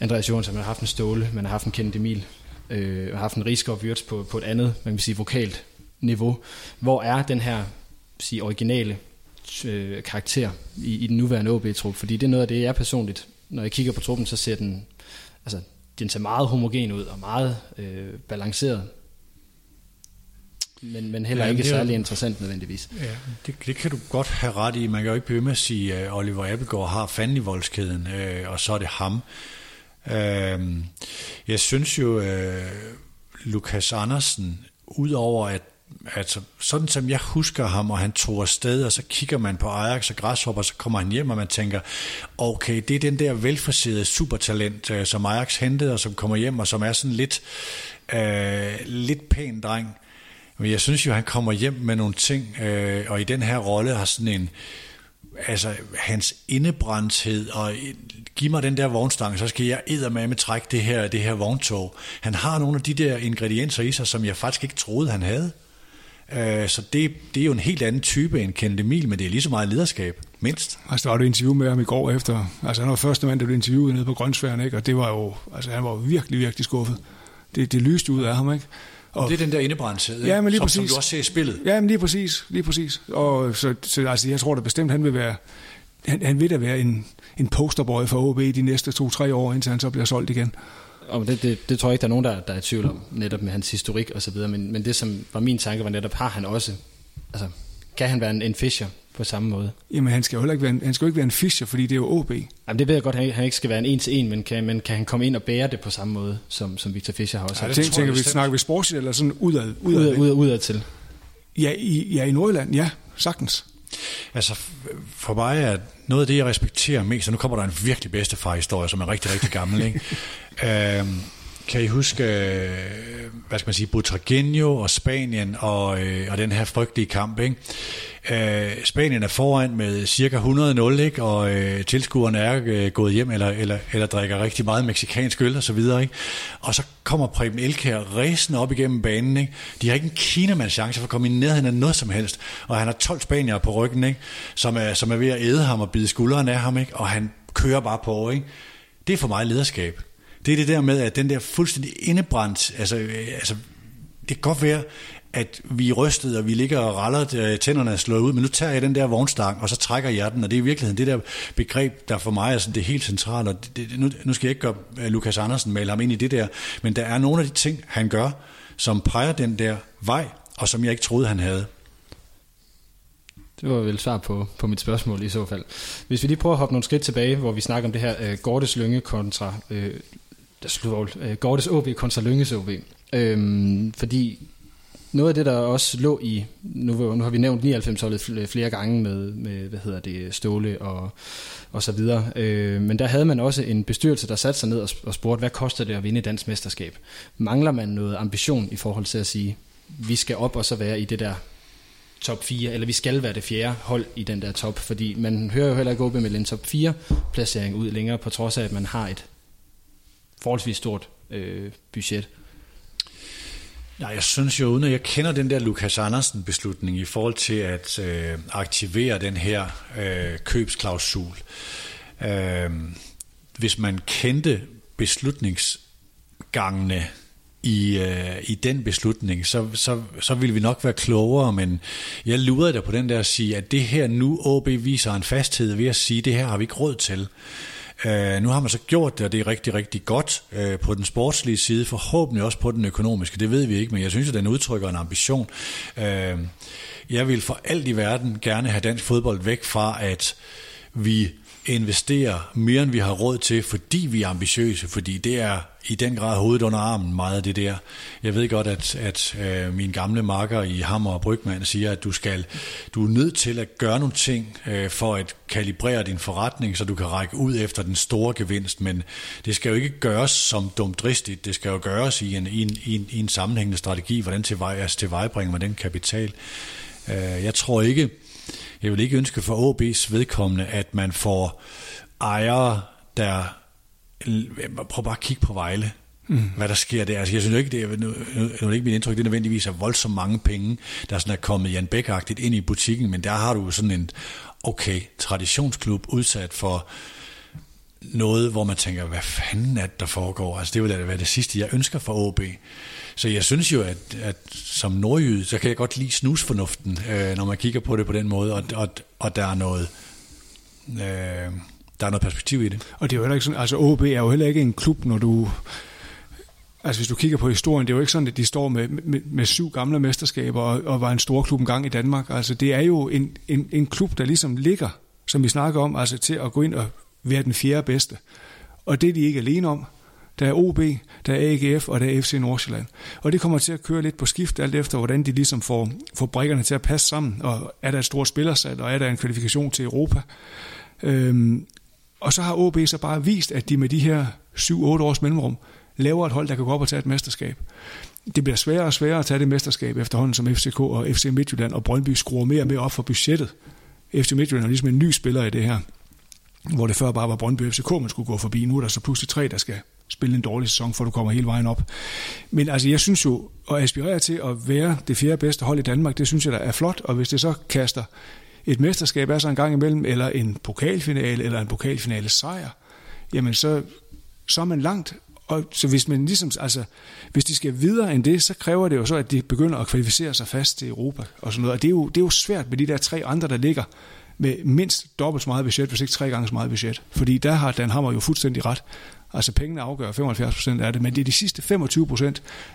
Speaker 3: Andreas Johansson, man har haft en Ståle, man har haft en Kenneth Emil, øh, man har haft en Rigskov Wirtz på, på et andet, man kan sige, vokalt niveau. Hvor er den her sige, originale øh, karakter i, i den nuværende OB-trup? Fordi det er noget af det, jeg personligt, når jeg kigger på truppen, så ser den, altså, den ser meget homogen ud og meget øh, balanceret men, men heller ja, ikke særlig interessant nødvendigvis.
Speaker 4: Ja, det, det kan du godt have ret i. Man kan jo ikke blive med at sige, at Oliver Appelgaard har fanden i voldskæden, øh, og så er det ham. Øh, jeg synes jo, øh, Lukas Andersen, udover at altså, sådan som jeg husker ham, og han tog afsted, og så kigger man på Ajax og Græshopper, så kommer han hjem, og man tænker, okay, det er den der velforserede supertalent, øh, som Ajax hentede, og som kommer hjem, og som er sådan lidt, øh, lidt pæn dreng. Men jeg synes jo, han kommer hjem med nogle ting, øh, og i den her rolle har sådan en, altså hans indebrændthed, og giv mig den der vognstang, så skal jeg med trække det her, det her vogntog. Han har nogle af de der ingredienser i sig, som jeg faktisk ikke troede, han havde. Øh, så det, det er jo en helt anden type end Kenneth Emil, men det er lige så meget lederskab, mindst.
Speaker 5: Altså, der var et interview med ham i går efter, altså han var første mand, der blev interviewet nede på Grønsværen, ikke? og det var jo, altså han var virkelig, virkelig skuffet. Det, det lyste ud af ham, ikke?
Speaker 4: Og, det er den der indebrændthed, ja, men lige som, præcis. som du også ser i spillet.
Speaker 5: Ja, men lige præcis. Lige præcis. Og så, så altså, jeg tror da bestemt, han vil være, han, han vil da være en, en posterboy for OB de næste to-tre år, indtil han så bliver solgt igen.
Speaker 3: Og det, det, det tror jeg ikke, der er nogen, der, der er i tvivl om, netop med hans historik og så videre. Men, men det, som var min tanke, var netop, har han også, altså, kan han være en, en Fischer på samme måde?
Speaker 5: Jamen, han skal jo heller ikke være en, han skal jo ikke være en Fischer, fordi det er jo OB.
Speaker 3: Jamen, det ved jeg godt, han, han ikke skal være en en-til-en, men kan, men kan han komme ind og bære det på samme måde, som, som Victor Fischer har også?
Speaker 5: Ja, tænker, tænker vi, snakker vi sportsligt eller sådan udad? Udad,
Speaker 3: udad, udad, udad til?
Speaker 5: Ja i, ja, i Nordjylland, ja, sagtens.
Speaker 4: Altså, for mig er noget af det, jeg respekterer mest, og nu kommer der en virkelig bedstefar-historie, som er rigtig, rigtig gammel, ikke? øhm, kan I huske, øh, hvad skal man sige, Butragenio og Spanien og, øh, og den her frygtelige kamp, ikke? Øh, Spanien er foran med cirka 100-0, ikke? og øh, tilskuerne er øh, gået hjem eller, eller, eller drikker rigtig meget meksikansk øl og så videre. Ikke? Og så kommer Preben Elkær ræsende op igennem banen. Ikke? De har ikke en kinamands chance for at komme i nærheden af noget som helst. Og han har 12 spanier på ryggen, ikke? Som, er, som er ved at æde ham og bide skulderen af ham. Ikke? Og han kører bare på. Ikke? Det er for mig lederskab. Det er det der med, at den der fuldstændig indebrændt, altså, øh, altså det kan godt være, at vi er rystet, og vi ligger og raller, øh, tænderne er slået ud, men nu tager jeg den der vognstang, og så trækker jeg den, og det er i virkeligheden det der begreb, der for mig er sådan det helt centrale, og det, det, nu, nu skal jeg ikke gøre øh, Lukas Andersen male ham ind i det der, men der er nogle af de ting, han gør, som peger den der vej, og som jeg ikke troede, han havde.
Speaker 3: Det var vel svar på, på mit spørgsmål i så fald. Hvis vi lige prøver at hoppe nogle skridt tilbage, hvor vi snakker om det her øh, Gordes Lønge kontra øh, der slutter øh, Gordes OB kontra Lynges OB. Øhm, fordi noget af det, der også lå i, nu, nu har vi nævnt 99-holdet flere gange med, med, hvad hedder det, Ståle og, og så videre, øh, men der havde man også en bestyrelse, der satte sig ned og, og spurgte, hvad koster det at vinde dansk mesterskab? Mangler man noget ambition i forhold til at sige, vi skal op og så være i det der top 4, eller vi skal være det fjerde hold i den der top, fordi man hører jo heller ikke OB med en top 4 placering ud længere, på trods af, at man har et forholdsvis stort øh, budget.
Speaker 4: Nej, jeg synes jo, uden at jeg kender den der Lukas Andersen beslutning i forhold til at øh, aktivere den her øh, købsklausul. Øh, hvis man kendte beslutningsgangene i, øh, i den beslutning, så, så, så ville vi nok være klogere, men jeg lurede der på den der at sige, at det her nu OB viser en fasthed ved at sige, at det her har vi ikke råd til. Uh, nu har man så gjort det, og det er rigtig, rigtig godt uh, på den sportslige side, forhåbentlig også på den økonomiske, det ved vi ikke, men jeg synes, at den udtrykker en ambition. Uh, jeg vil for alt i verden gerne have dansk fodbold væk fra, at vi investere mere, end vi har råd til, fordi vi er ambitiøse, fordi det er i den grad hovedet under armen meget af det der. Jeg ved godt, at, at øh, min gamle makker i Hammer og Brygman siger, at du skal du er nødt til at gøre nogle ting øh, for at kalibrere din forretning, så du kan række ud efter den store gevinst, men det skal jo ikke gøres som dumdristigt, det skal jo gøres i en, i en, i en, i en sammenhængende strategi, hvordan til, vej, altså til man den kapital. Øh, jeg tror ikke, jeg vil ikke ønske for OB's vedkommende, at man får ejere, der... Prøv bare at kigge på Vejle. Mm. hvad der sker der. Altså, jeg synes ikke, det er, nu, nu er det ikke mit indtryk, det er nødvendigvis er voldsomt mange penge, der sådan er kommet Jan bæk ind i butikken, men der har du sådan en, okay, traditionsklub udsat for noget, hvor man tænker, hvad fanden er det, der foregår? Altså, det vil da være det sidste, jeg ønsker for OB. Så jeg synes jo, at, at som nordjyde, så kan jeg godt lide snusfornuften, øh, når man kigger på det på den måde, og, og, og der er noget... Øh, der er noget perspektiv i det.
Speaker 5: Og det er jo heller ikke sådan, altså OB er jo heller ikke en klub, når du Altså hvis du kigger på historien, det er jo ikke sådan, at de står med, med, med syv gamle mesterskaber og, og var en stor klub engang i Danmark. Altså det er jo en, en, en klub, der ligesom ligger, som vi snakker om, altså til at gå ind og være den fjerde bedste. Og det er de ikke alene om. Der er OB, der er AGF og der er FC Nordsjælland. Og det kommer til at køre lidt på skift, alt efter hvordan de ligesom får, får brækkerne til at passe sammen. Og er der et stort spillersat, og er der en kvalifikation til Europa. Øhm, og så har OB så bare vist, at de med de her 7-8 års mellemrum laver et hold, der kan gå op og tage et mesterskab. Det bliver sværere og sværere at tage det mesterskab efterhånden, som FCK og FC Midtjylland og Brøndby skruer mere og mere op for budgettet. FC Midtjylland er ligesom en ny spiller i det her hvor det før bare var Brøndby FCK, man skulle gå forbi. Nu er der så pludselig tre, der skal spille en dårlig sæson, for du kommer hele vejen op. Men altså, jeg synes jo, at aspirere til at være det fjerde bedste hold i Danmark, det synes jeg, der er flot, og hvis det så kaster et mesterskab er så en gang imellem, eller en pokalfinale, eller en pokalfinale sejr, jamen så, så er man langt. Og så hvis man ligesom, altså, hvis de skal videre end det, så kræver det jo så, at de begynder at kvalificere sig fast til Europa og sådan noget. Og det er jo, det er jo svært med de der tre andre, der ligger med mindst dobbelt så meget budget, hvis ikke tre gange så meget budget. Fordi der har Dan Hammer jo fuldstændig ret. Altså pengene afgør 75% af det, men det er de sidste 25%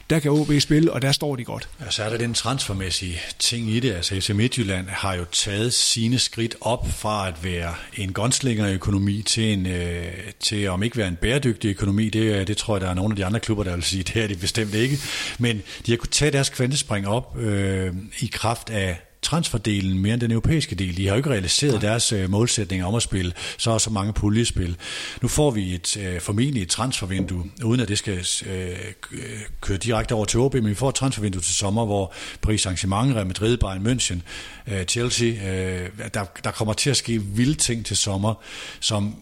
Speaker 5: der kan OB spille, og der står de godt.
Speaker 4: Ja, så er der den transfermæssige ting i det. Altså FC Midtjylland har jo taget sine skridt op fra at være en gunslinger-økonomi til, en, øh, til om ikke være en bæredygtig økonomi. Det, øh, det tror jeg, der er nogle af de andre klubber, der vil sige, det er de bestemt ikke. Men de har kunnet tage deres kvantespring op øh, i kraft af transferdelen mere end den europæiske del. De har jo ikke realiseret Nej. deres øh, målsætninger om at spille så og så mange puljespil. Nu får vi et øh, formentlig et transfervindue, uden at det skal øh, køre direkte over til OB, men vi får et transfervindue til sommer, hvor Paris Saint-Germain, Real Madrid, Bayern München, øh, Chelsea, øh, der, der kommer til at ske vilde ting til sommer, som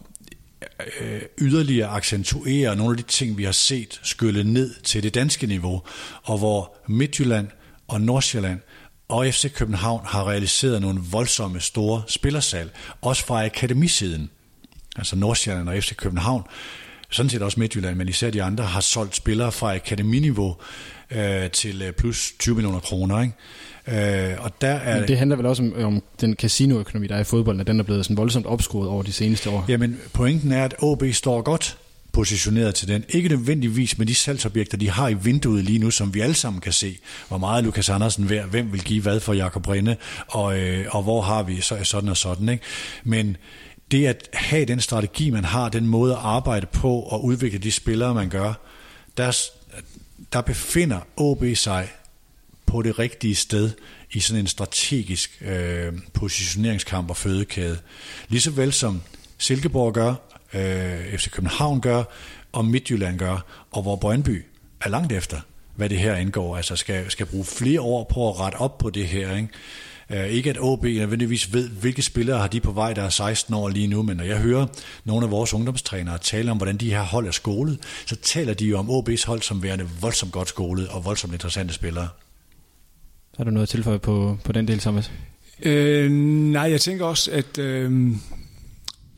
Speaker 4: øh, yderligere accentuerer nogle af de ting, vi har set skylle ned til det danske niveau, og hvor Midtjylland og Nordsjælland og FC København har realiseret nogle voldsomme store spillersal, også fra akademisiden. Altså Nordsjælland og FC København, sådan set også Midtjylland, men især de andre, har solgt spillere fra akademiniveau øh, til øh, plus 20 millioner kroner. Ikke?
Speaker 3: Øh, og der er, men det handler vel også om, om den casinoøkonomi, der er i fodbolden, at den er blevet sådan voldsomt opskruet over de seneste år.
Speaker 4: Jamen, pointen er, at OB står godt positioneret til den. Ikke nødvendigvis med de salgsobjekter, de har i vinduet lige nu, som vi alle sammen kan se. Hvor meget er Lukas Andersen værd, hvem vil give hvad for Jakob Rinde, og, øh, og hvor har vi så, sådan og sådan. Ikke? Men det at have den strategi, man har, den måde at arbejde på og udvikle de spillere, man gør, der, der befinder OB sig på det rigtige sted i sådan en strategisk øh, positioneringskamp og fødekæde. Ligeså vel som Silkeborg gør, øh, FC København gør, og Midtjylland gør, og hvor Brøndby er langt efter, hvad det her indgår. Altså skal, skal bruge flere år på at rette op på det her. Ikke? Uh, ikke at OB nødvendigvis ved, hvilke spillere har de på vej, der er 16 år lige nu, men når jeg hører nogle af vores ungdomstrænere tale om, hvordan de her hold er skolet, så taler de jo om OB's hold som værende voldsomt godt skolet og voldsomt interessante spillere.
Speaker 3: Så har du noget at tilføje på, på den del, Thomas?
Speaker 5: Øh, nej, jeg tænker også, at øh,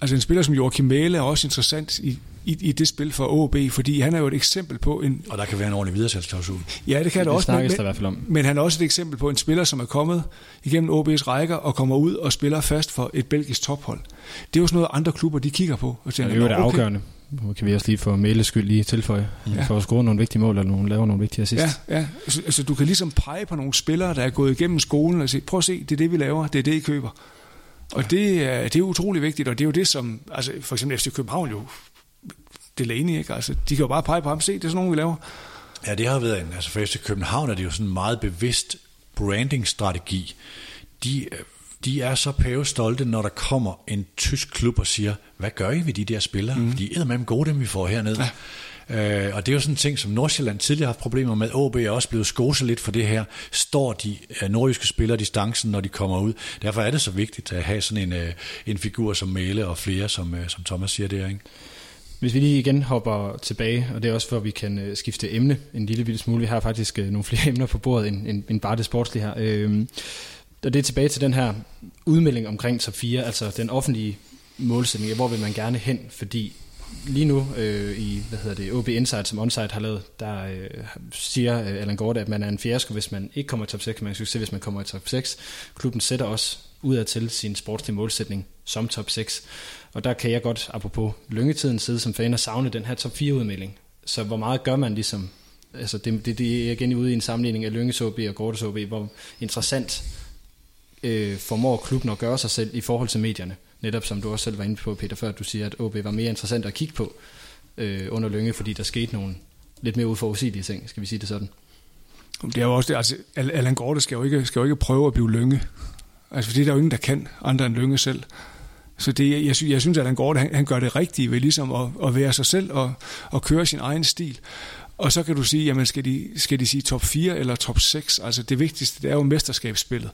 Speaker 5: altså en spiller som Joachim Mæle er også interessant i, i, i det spil for OB, fordi han er jo et eksempel på en...
Speaker 4: Og der kan være en ordentlig videresalgsklausul.
Speaker 5: Ja, det kan
Speaker 3: det
Speaker 5: der også.
Speaker 3: Men,
Speaker 5: Men,
Speaker 3: der i hvert fald om.
Speaker 5: men han er også et eksempel på en spiller, som er kommet igennem OB's rækker og kommer ud og spiller fast for et belgisk tophold. Det er jo sådan noget, andre klubber de kigger på. Og
Speaker 3: tænker, det er jo det okay. afgørende. Nu kan vi også lige få Mæles skyld lige tilføje, ja. for at score nogle vigtige mål, eller nogle, lave nogle vigtige assist.
Speaker 5: Ja, ja. Altså, altså, du kan ligesom pege på nogle spillere, der er gået igennem skolen og sige, prøv at se, det er det, vi laver, det er det, I køber. Og det er, det er utrolig vigtigt, og det er jo det, som altså for eksempel FC København jo Delaney, ikke? Altså, de kan jo bare pege på ham, se, det er sådan nogen, vi laver.
Speaker 4: Ja, det har været en, altså for FC København er det jo sådan en meget bevidst branding-strategi. De, de er så pævestolte, når der kommer en tysk klub og siger, hvad gør I ved de der spillere? Mm. De er med gode, dem vi får hernede. Ja. Øh, og det er jo sådan en ting, som Nordsjælland tidligere har haft problemer med. OB er også blevet skoset lidt for det her. Står de nordiske nordjyske spillere distancen, når de kommer ud? Derfor er det så vigtigt at have sådan en, øh, en figur som Mæle og flere, som, øh, som Thomas siger der. Ikke?
Speaker 3: Hvis vi lige igen hopper tilbage, og det er også for, at vi kan skifte emne en lille bitte smule. Vi har faktisk nogle flere emner på bordet end, end, end bare det sportslige her. Øh, og det er tilbage til den her udmelding omkring top 4, altså den offentlige målsætning, hvor vil man gerne hen, fordi lige nu øh, i, hvad hedder det, OB Insight, som Onsite har lavet, der øh, siger øh, Allan Gorte, at man er en fiasko, hvis man ikke kommer i top 6, man kan succes, hvis man kommer i top 6. Klubben sætter også af til sin sportslige målsætning som top 6. Og der kan jeg godt, apropos lyngetiden, sidde som fan og savne den her top 4-udmelding. Så hvor meget gør man ligesom, altså det, det, det er igen ude i en sammenligning af Lynges OB og Gortes OB, hvor interessant øh, formår klubben at gøre sig selv i forhold til medierne. Netop som du også selv var inde på, Peter, før du siger, at OB var mere interessant at kigge på øh, under Lønge, fordi der skete nogle lidt mere uforudsigelige ting, skal vi sige det sådan.
Speaker 5: Det er jo også det, altså Allan Gorte skal jo ikke, skal jo ikke prøve at blive Lønge. Altså, fordi der er jo ingen, der kan andre end Lønge selv. Så det, jeg, jeg synes, at Allan Gorte, han, han gør det rigtige ved ligesom at, at være sig selv og, og køre sin egen stil. Og så kan du sige, jamen skal de, skal de sige top 4 eller top 6? Altså det vigtigste, det er jo mesterskabsspillet.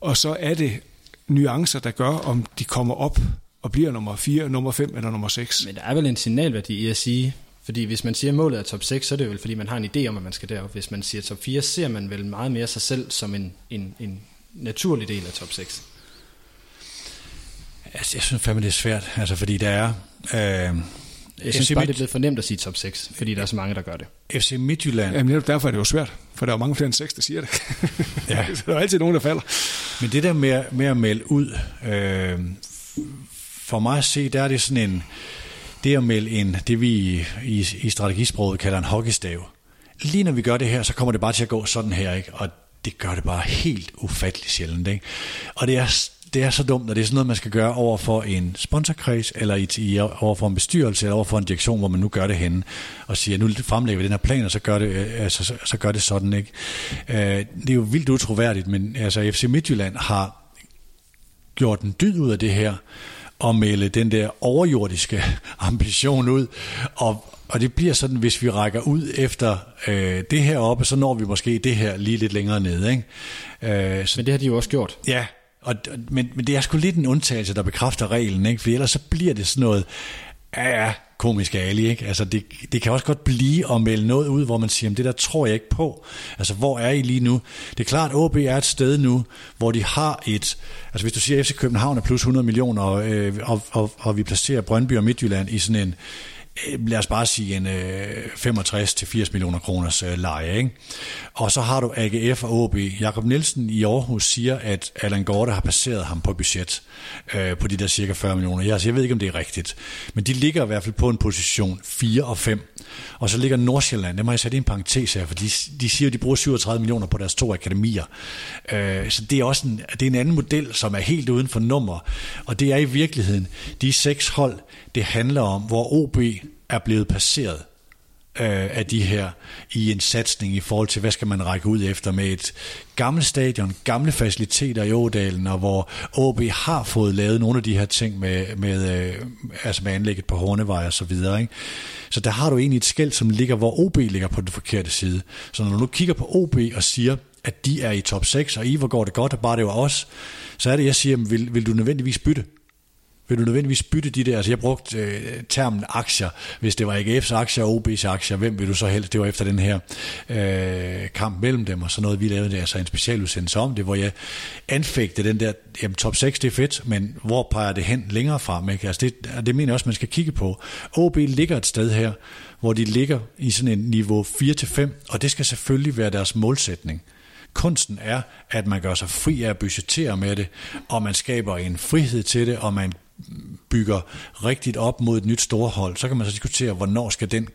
Speaker 5: Og så er det nuancer, der gør, om de kommer op og bliver nummer 4, nummer 5 eller nummer 6.
Speaker 3: Men der er vel en signalværdi i at sige, fordi hvis man siger, at målet er top 6, så er det vel, fordi man har en idé om, at man skal derop. Hvis man siger top 4, ser man vel meget mere sig selv som en, en, en naturlig del af top 6.
Speaker 4: Altså, jeg synes fandme, det er svært, altså, fordi der er... Øh,
Speaker 3: jeg synes FC bare, det er blevet for nemt at sige top 6, fordi der er så mange, der gør det.
Speaker 4: FC Midtjylland...
Speaker 5: Jamen derfor er det jo svært, for der er jo mange flere end 6, der siger det. Ja. så der er altid nogen, der falder.
Speaker 4: Men det der med, med at melde ud, øh, for mig at se, der er det sådan en... Det at melde ind, det vi i, i, i strategisproget kalder en hockeystav. Lige når vi gør det her, så kommer det bare til at gå sådan her, ikke? Og det gør det bare helt ufatteligt sjældent. Ikke? Og det er det er så dumt, at det er sådan noget, man skal gøre over for en sponsorkreds, eller i, i, over for en bestyrelse, eller over for en direktion, hvor man nu gør det henne, og siger, nu fremlægger vi den her plan, og så gør det, øh, altså, så, så gør det sådan. ikke. Øh, det er jo vildt utroværdigt, men altså, FC Midtjylland har gjort en dyd ud af det her, og melde den der overjordiske ambition ud, og, og det bliver sådan, hvis vi rækker ud efter øh, det her oppe, så når vi måske det her lige lidt længere nede. Ikke?
Speaker 3: Øh, så, men det har de jo også gjort.
Speaker 4: Ja, og, men, men det er sgu lidt en undtagelse, der bekræfter reglen, ikke? for ellers så bliver det sådan noget, ja, ja, komisk ali, ikke? Altså det, det kan også godt blive at melde noget ud, hvor man siger, det der tror jeg ikke på. Altså hvor er I lige nu? Det er klart, at OB er et sted nu, hvor de har et, altså hvis du siger, at FC København er plus 100 millioner, og, øh, og, og, og vi placerer Brøndby og Midtjylland i sådan en, Øh, lad os bare sige en øh, 65-80 millioner kroners øh, leje. Ikke? Og så har du AGF og OB. Jakob Nielsen i Aarhus siger, at Allan Gorte har passeret ham på budget øh, på de der cirka 40 millioner. Jeg, altså, jeg ved ikke, om det er rigtigt. Men de ligger i hvert fald på en position 4 og 5. Og så ligger Nordsjælland, det må jeg sætte i en parentes her, for de, de siger, at de bruger 37 millioner på deres to akademier. Øh, så det er også en, det er en anden model, som er helt uden for nummer. Og det er i virkeligheden de seks hold, det handler om, hvor OB er blevet passeret øh, af de her i en satsning i forhold til, hvad skal man række ud efter med et gammelt stadion, gamle faciliteter i Ådalen, og hvor OB har fået lavet nogle af de her ting med, med, øh, altså med anlægget på Hornevej og så videre. Ikke? Så der har du egentlig et skæld, som ligger, hvor OB ligger på den forkerte side. Så når du nu kigger på OB og siger, at de er i top 6, og I, hvor går det godt, og bare det var os, så er det, jeg siger, vil, vil du nødvendigvis bytte? Vil du nødvendigvis bytte de der? Altså jeg brugte øh, termen aktier. Hvis det var AGF's aktier og OB's aktier, hvem vil du så helst? Det var efter den her øh, kamp mellem dem, og så noget vi lavede der, altså en specialudsendelse om det, hvor jeg anfægte den der, jamen top 6 det er fedt, men hvor peger det hen længere frem? Ikke? Altså det, det mener jeg også, man skal kigge på. OB ligger et sted her, hvor de ligger i sådan en niveau 4-5, og det skal selvfølgelig være deres målsætning. Kunsten er, at man gør sig fri af at budgettere med det, og man skaber en frihed til det, og man bygger rigtigt op mod et nyt storhold, så kan man så diskutere, hvornår skal den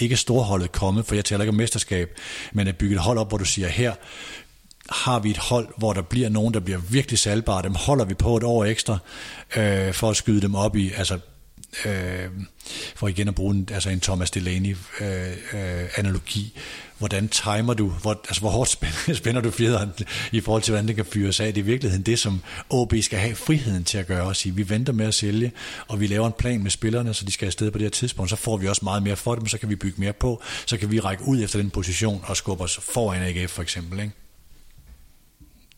Speaker 4: ikke storholdet komme, for jeg taler ikke om mesterskab, men at bygge et hold op, hvor du siger, her har vi et hold, hvor der bliver nogen, der bliver virkelig salgbare, dem holder vi på et år ekstra, øh, for at skyde dem op i, altså øh, for igen at bruge en, altså en Thomas Delaney øh, øh, analogi, hvordan timer du, hvor, altså hvor hårdt spænder, spænder du fjederen i forhold til, hvordan det kan fyres af. Det er i virkeligheden det, som OB skal have friheden til at gøre og sige, vi venter med at sælge, og vi laver en plan med spillerne, så de skal afsted på det her tidspunkt. Så får vi også meget mere for dem, så kan vi bygge mere på, så kan vi række ud efter den position og skubbe os foran AGF for eksempel. Ikke?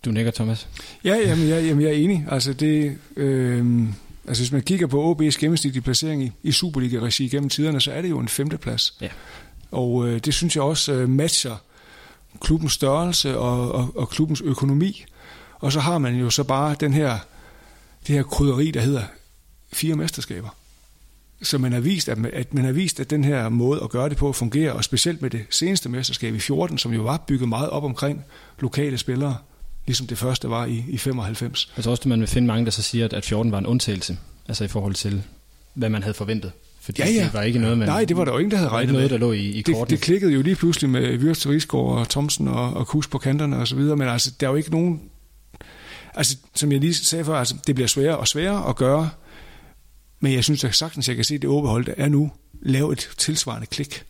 Speaker 3: Du nikker, Thomas.
Speaker 5: Ja, jamen, jeg, jamen, jeg er enig. Altså, det, øh, altså, hvis man kigger på OB's gennemsnitlige placering i, i Superliga-regi gennem tiderne, så er det jo en femteplads.
Speaker 3: Ja.
Speaker 5: Og øh, det synes jeg også øh, matcher klubbens størrelse og, og, og klubbens økonomi. Og så har man jo så bare den her, det her krydderi, der hedder fire mesterskaber. Så man har vist, at man, at man har vist, at den her måde at gøre det på fungerer, og specielt med det seneste mesterskab i 14, som jo var bygget meget op omkring lokale spillere, ligesom det første var i, i 95.
Speaker 3: Jeg tror også, at man vil finde mange, der så siger, at 14 var en undtagelse, altså i forhold til, hvad man havde forventet. Fordi
Speaker 5: Ja, ja.
Speaker 3: det var ikke noget, man,
Speaker 5: Nej, det var der jo ingen, der havde
Speaker 3: det
Speaker 5: regnet
Speaker 3: noget,
Speaker 5: med.
Speaker 3: der lå i, i
Speaker 5: det,
Speaker 3: kortene.
Speaker 5: det klikkede jo lige pludselig med Wirtz Rigsgaard og Thomsen og, og Kus på kanterne og så videre, men altså, der er jo ikke nogen... Altså, som jeg lige sagde før, altså, det bliver sværere og sværere at gøre, men jeg synes at sagtens, jeg kan se, at det overhold, der er nu, lave et tilsvarende klik.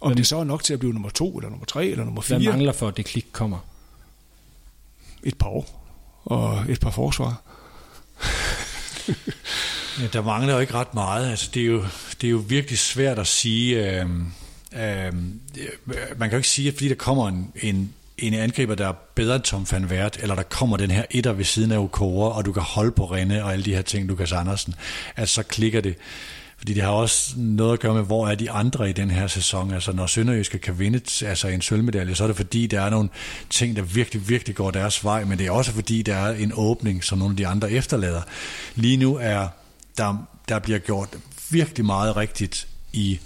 Speaker 5: Om
Speaker 3: Men-
Speaker 5: det så er nok til at blive nummer to, eller nummer tre, eller nummer
Speaker 3: Hvad
Speaker 5: fire,
Speaker 3: mangler for, at det klik kommer?
Speaker 5: Et par år og et par forsvar.
Speaker 4: Ja, der mangler jo ikke ret meget. Altså, det, er jo, det er jo virkelig svært at sige. Øh, øh, øh, man kan jo ikke sige, at fordi der kommer en, en, en angriber, der er bedre end Tom van Vært, eller der kommer den her etter ved siden af Okora, og du kan holde på Renne og alle de her ting, Lukas Andersen, at så klikker det. Fordi det har også noget at gøre med, hvor er de andre i den her sæson. Altså når Sønderjyske kan vinde altså en sølvmedalje, så er det fordi, der er nogle ting, der virkelig, virkelig går deres vej, men det er også fordi, der er en åbning, som nogle af de andre efterlader. Lige nu er der, der bliver gjort virkelig meget rigtigt i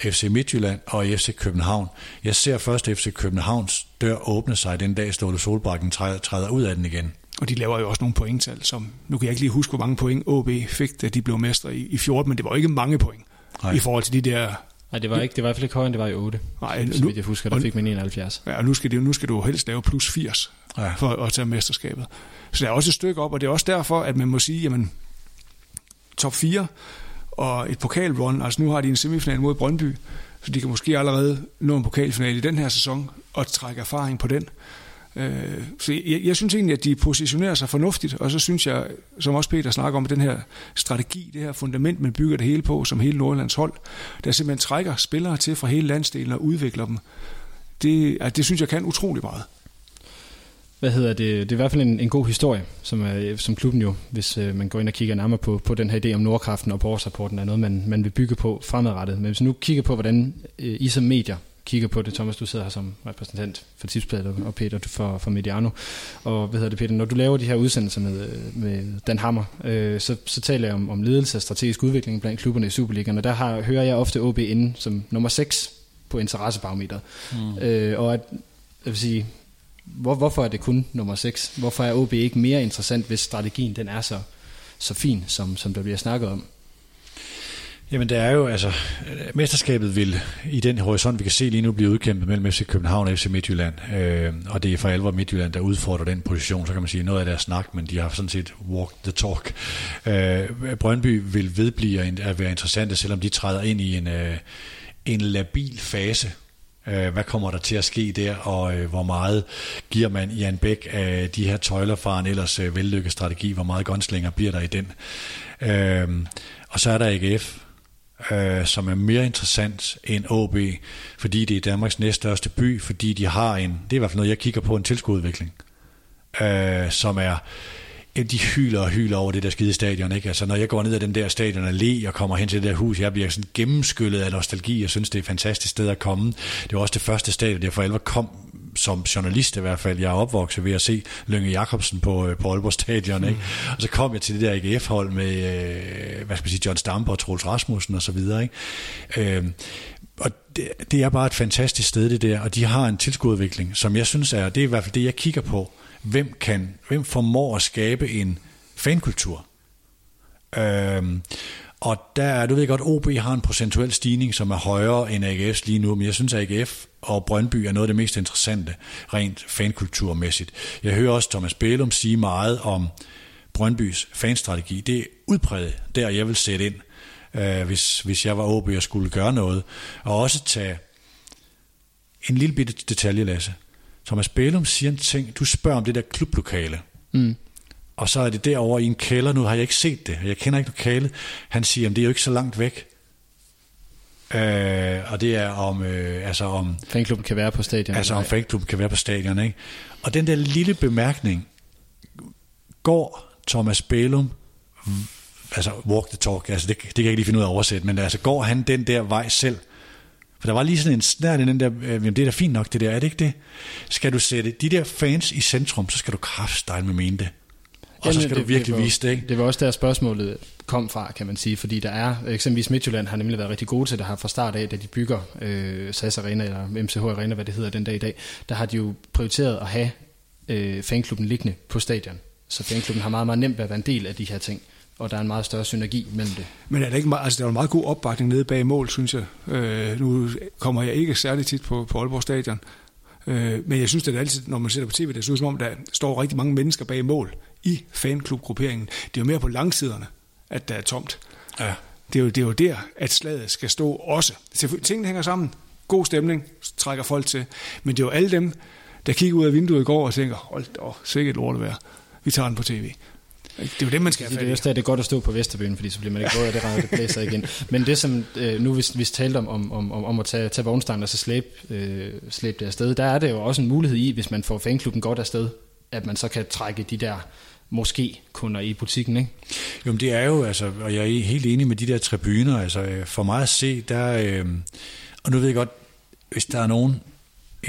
Speaker 4: FC Midtjylland og FC København. Jeg ser først FC Københavns dør åbne sig den dag, Ståle Solbakken træder ud af den igen.
Speaker 5: Og de laver jo også nogle pointtal, som nu kan jeg ikke lige huske, hvor mange point OB fik, da de blev mestre i, i 14, men det var ikke mange point
Speaker 4: Nej.
Speaker 5: i forhold til de der...
Speaker 3: Nej, det var ikke, det var i hvert fald ikke højere, end det var i 8.
Speaker 5: Nej, nu-
Speaker 3: vidt jeg husker, der
Speaker 5: og-
Speaker 3: fik man 71.
Speaker 5: Ja, og nu skal, det, nu skal du helst lave plus 80
Speaker 4: Ja.
Speaker 5: ja. for at tage mesterskabet. Så der er også et stykke op, og det er også derfor, at man må sige, jamen, top 4 og et pokalrun, altså nu har de en semifinal mod Brøndby, så de kan måske allerede nå en pokalfinal i den her sæson og trække erfaring på den. Øh, Så jeg, jeg synes egentlig, at de positionerer sig fornuftigt, og så synes jeg, som også Peter snakker om, den her strategi, det her fundament, man bygger det hele på, som hele Nordjyllands hold, der simpelthen trækker spillere til fra hele landsdelen og udvikler dem, det, at det synes jeg kan utrolig meget.
Speaker 3: Hvad hedder det? Det er i hvert fald en, en god historie, som, er, som klubben jo, hvis øh, man går ind og kigger nærmere på, på den her idé om Nordkraften og på årsrapporten, er noget, man, man vil bygge på fremadrettet. Men hvis man nu kigger på, hvordan øh, I som medier kigger på det. Thomas, du sidder her som repræsentant for Tipsbladet, og Peter for, for Mediano. Og hvad hedder det, Peter, når du laver de her udsendelser med, med Dan Hammer, øh, så, så taler jeg om, om ledelse og strategisk udvikling blandt klubberne i Superligaen, og der har, hører jeg ofte OB inde som nummer 6 på interessebarometeret. Mm. Øh, og at, jeg vil sige, hvor, hvorfor er det kun nummer 6? Hvorfor er OB ikke mere interessant, hvis strategien den er så, så fin, som, som der bliver snakket om?
Speaker 4: Jamen det er jo, altså, mesterskabet vil i den horisont, vi kan se lige nu, blive udkæmpet mellem FC København og FC Midtjylland. Øh, og det er for alvor Midtjylland, der udfordrer den position, så kan man sige noget af deres snak, men de har sådan set walk the talk. Øh, Brøndby vil vedblive at være interessante, selvom de træder ind i en, øh, en labil fase Øh, hvad kommer der til at ske der, og øh, hvor meget giver man Jan Bæk af de her tøjler fra en ellers øh, vellykket strategi, hvor meget gunslinger bliver der i den. Øh, og så er der AGF, øh, som er mere interessant end AB, fordi det er Danmarks næststørste by, fordi de har en, det er i hvert fald noget, jeg kigger på, en tilskudsudvikling, øh, som er de hyler og hyler over det der skide stadion. Ikke? Altså, når jeg går ned ad den der stadion og le og kommer hen til det der hus, jeg bliver sådan gennemskyllet af nostalgi. Jeg synes, det er et fantastisk sted at komme. Det var også det første stadion, jeg for alvor kom som journalist i hvert fald. Jeg er opvokset ved at se Lønge Jacobsen på, øh, på Aalborg Stadion. Ikke? Mm. Og så kom jeg til det der AGF-hold med, øh, hvad skal man sige, John Stamper og Troels Rasmussen og så videre. Ikke? Øh, og det, det er bare et fantastisk sted, det der, og de har en tilskudsudvikling, som jeg synes er, det er i hvert fald det, jeg kigger på hvem, kan, hvem formår at skabe en fankultur. Øhm, og der du ved godt, OB har en procentuel stigning, som er højere end AGF lige nu, men jeg synes, at AGF og Brøndby er noget af det mest interessante, rent fankulturmæssigt. Jeg hører også Thomas Bælum sige meget om Brøndbys fanstrategi. Det er udpræget, der jeg vil sætte ind, øh, hvis, hvis jeg var OB og skulle gøre noget. Og også tage en lille bitte detalje, Lasse. Thomas Bælum siger en ting, du spørger om det der klublokale. Mm. Og så er det derovre i en kælder, nu har jeg ikke set det, jeg kender ikke lokalet. Han siger, at det er jo ikke så langt væk. Øh, og det er om... Øh, altså om
Speaker 3: fanklubben kan være på stadion.
Speaker 4: Altså om fanklubben kan være på stadion, ikke? Og den der lille bemærkning, går Thomas Bælum, altså walk the talk, altså det, det kan jeg ikke lige finde ud af at oversætte, men altså går han den der vej selv, for der var lige sådan en snært i den der, øh, jamen det er da fint nok det der, er det ikke det? Skal du sætte de der fans i centrum, så skal du kraftstyle med mene det. Og så skal det, du virkelig
Speaker 3: det var,
Speaker 4: vise det, ikke?
Speaker 3: Det var også der spørgsmålet kom fra, kan man sige, fordi der er, eksempelvis Midtjylland har nemlig været rigtig gode til det her fra start af, da de bygger øh, SAS Arena, eller MCH Arena, hvad det hedder den dag i dag, der har de jo prioriteret at have øh, fanklubben liggende på stadion. Så fanklubben har meget, meget nemt ved at være en del af de her ting og der er en meget større synergi mellem det.
Speaker 5: Men er der ikke meget, altså der er en meget god opbakning nede bag mål, synes jeg. Øh, nu kommer jeg ikke særlig tit på, på Aalborg Stadion, øh, men jeg synes, at det altid, når man ser på tv, det synes som om, der står rigtig mange mennesker bag mål i fanklubgrupperingen. Det er jo mere på langsiderne, at der er tomt. Ja. Det er, jo, det er jo der, at slaget skal stå også. Tingene hænger sammen. God stemning, trækker folk til. Men det er jo alle dem, der kigger ud af vinduet i går og tænker, hold da, sikkert lort at være. Vi tager den på tv. Det er jo det, man skal have
Speaker 3: Det er også det er godt at stå på Vesterbyen, fordi så bliver man ikke både af det regner, det blæser igen. Men det som, øh, nu hvis vi talte om, om, om, om at tage, tage vognstangen og så slæbe, øh, slæbe det afsted, der er det jo også en mulighed i, hvis man får fanklubben godt afsted, at man så kan trække de der måske kunder i butikken, ikke?
Speaker 4: Jo, men det er jo, altså, og jeg er helt enig med de der tribuner, altså for mig at se, der, øh, og nu ved jeg godt, hvis der er nogen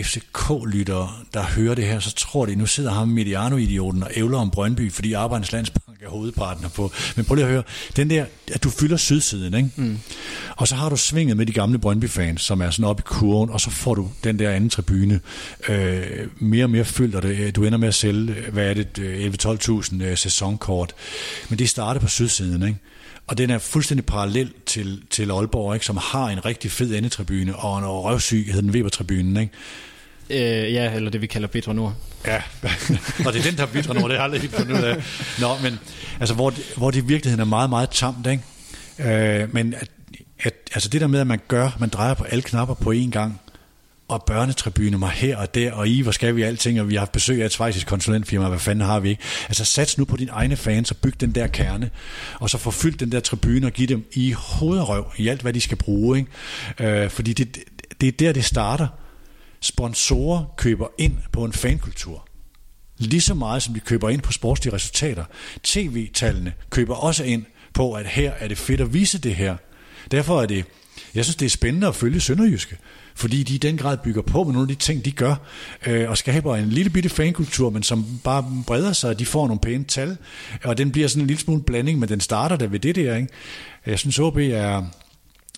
Speaker 4: FCK-lyttere, der hører det her, så tror de, nu sidder ham Mediano-idioten og ævler om Brøndby, fordi Arbejdernes Landsbank er hovedpartner på. Men prøv lige at høre, den der, at du fylder sydsiden, ikke? Mm. og så har du svinget med de gamle Brøndby-fans, som er sådan oppe i kurven, og så får du den der anden tribune øh, mere og mere fyldt, og det, du ender med at sælge, hvad er det, 11-12.000 øh, sæsonkort. Men det starter på sydsiden, ikke? Og den er fuldstændig parallel til, til Aalborg, ikke? som har en rigtig fed endetribune, og en røvsyg hedder den Weber-tribunen. Ikke?
Speaker 3: Øh, ja, eller det vi kalder Bitre Nord.
Speaker 4: Ja, og det er den, der er Bitre Nord, det har jeg aldrig helt fundet ud af. Nå, men altså, hvor, det, hvor det i virkeligheden er meget, meget tamt, ikke? Øh, men at, at, altså det der med, at man gør, man drejer på alle knapper på én gang, og børnetribune mig her og der, og i, hvor skal vi alting, og vi har haft besøg af et svejsisk konsulentfirma, hvad fanden har vi ikke? Altså sats nu på dine egne fans og byg den der kerne, og så få fyldt den der tribune og give dem i hovedrøv i alt, hvad de skal bruge, ikke? Øh, fordi det, det er der, det starter. Sponsorer køber ind på en fankultur. Lige så meget, som de køber ind på sportslige resultater. TV-tallene køber også ind på, at her er det fedt at vise det her. Derfor er det, jeg synes, det er spændende at følge Sønderjyske, fordi de i den grad bygger på med nogle af de ting, de gør, øh, og skaber en lille bitte fankultur, men som bare breder sig, og de får nogle pæne tal, og den bliver sådan en lille smule blanding, men den starter der ved det der. Ikke? Jeg synes, OB er,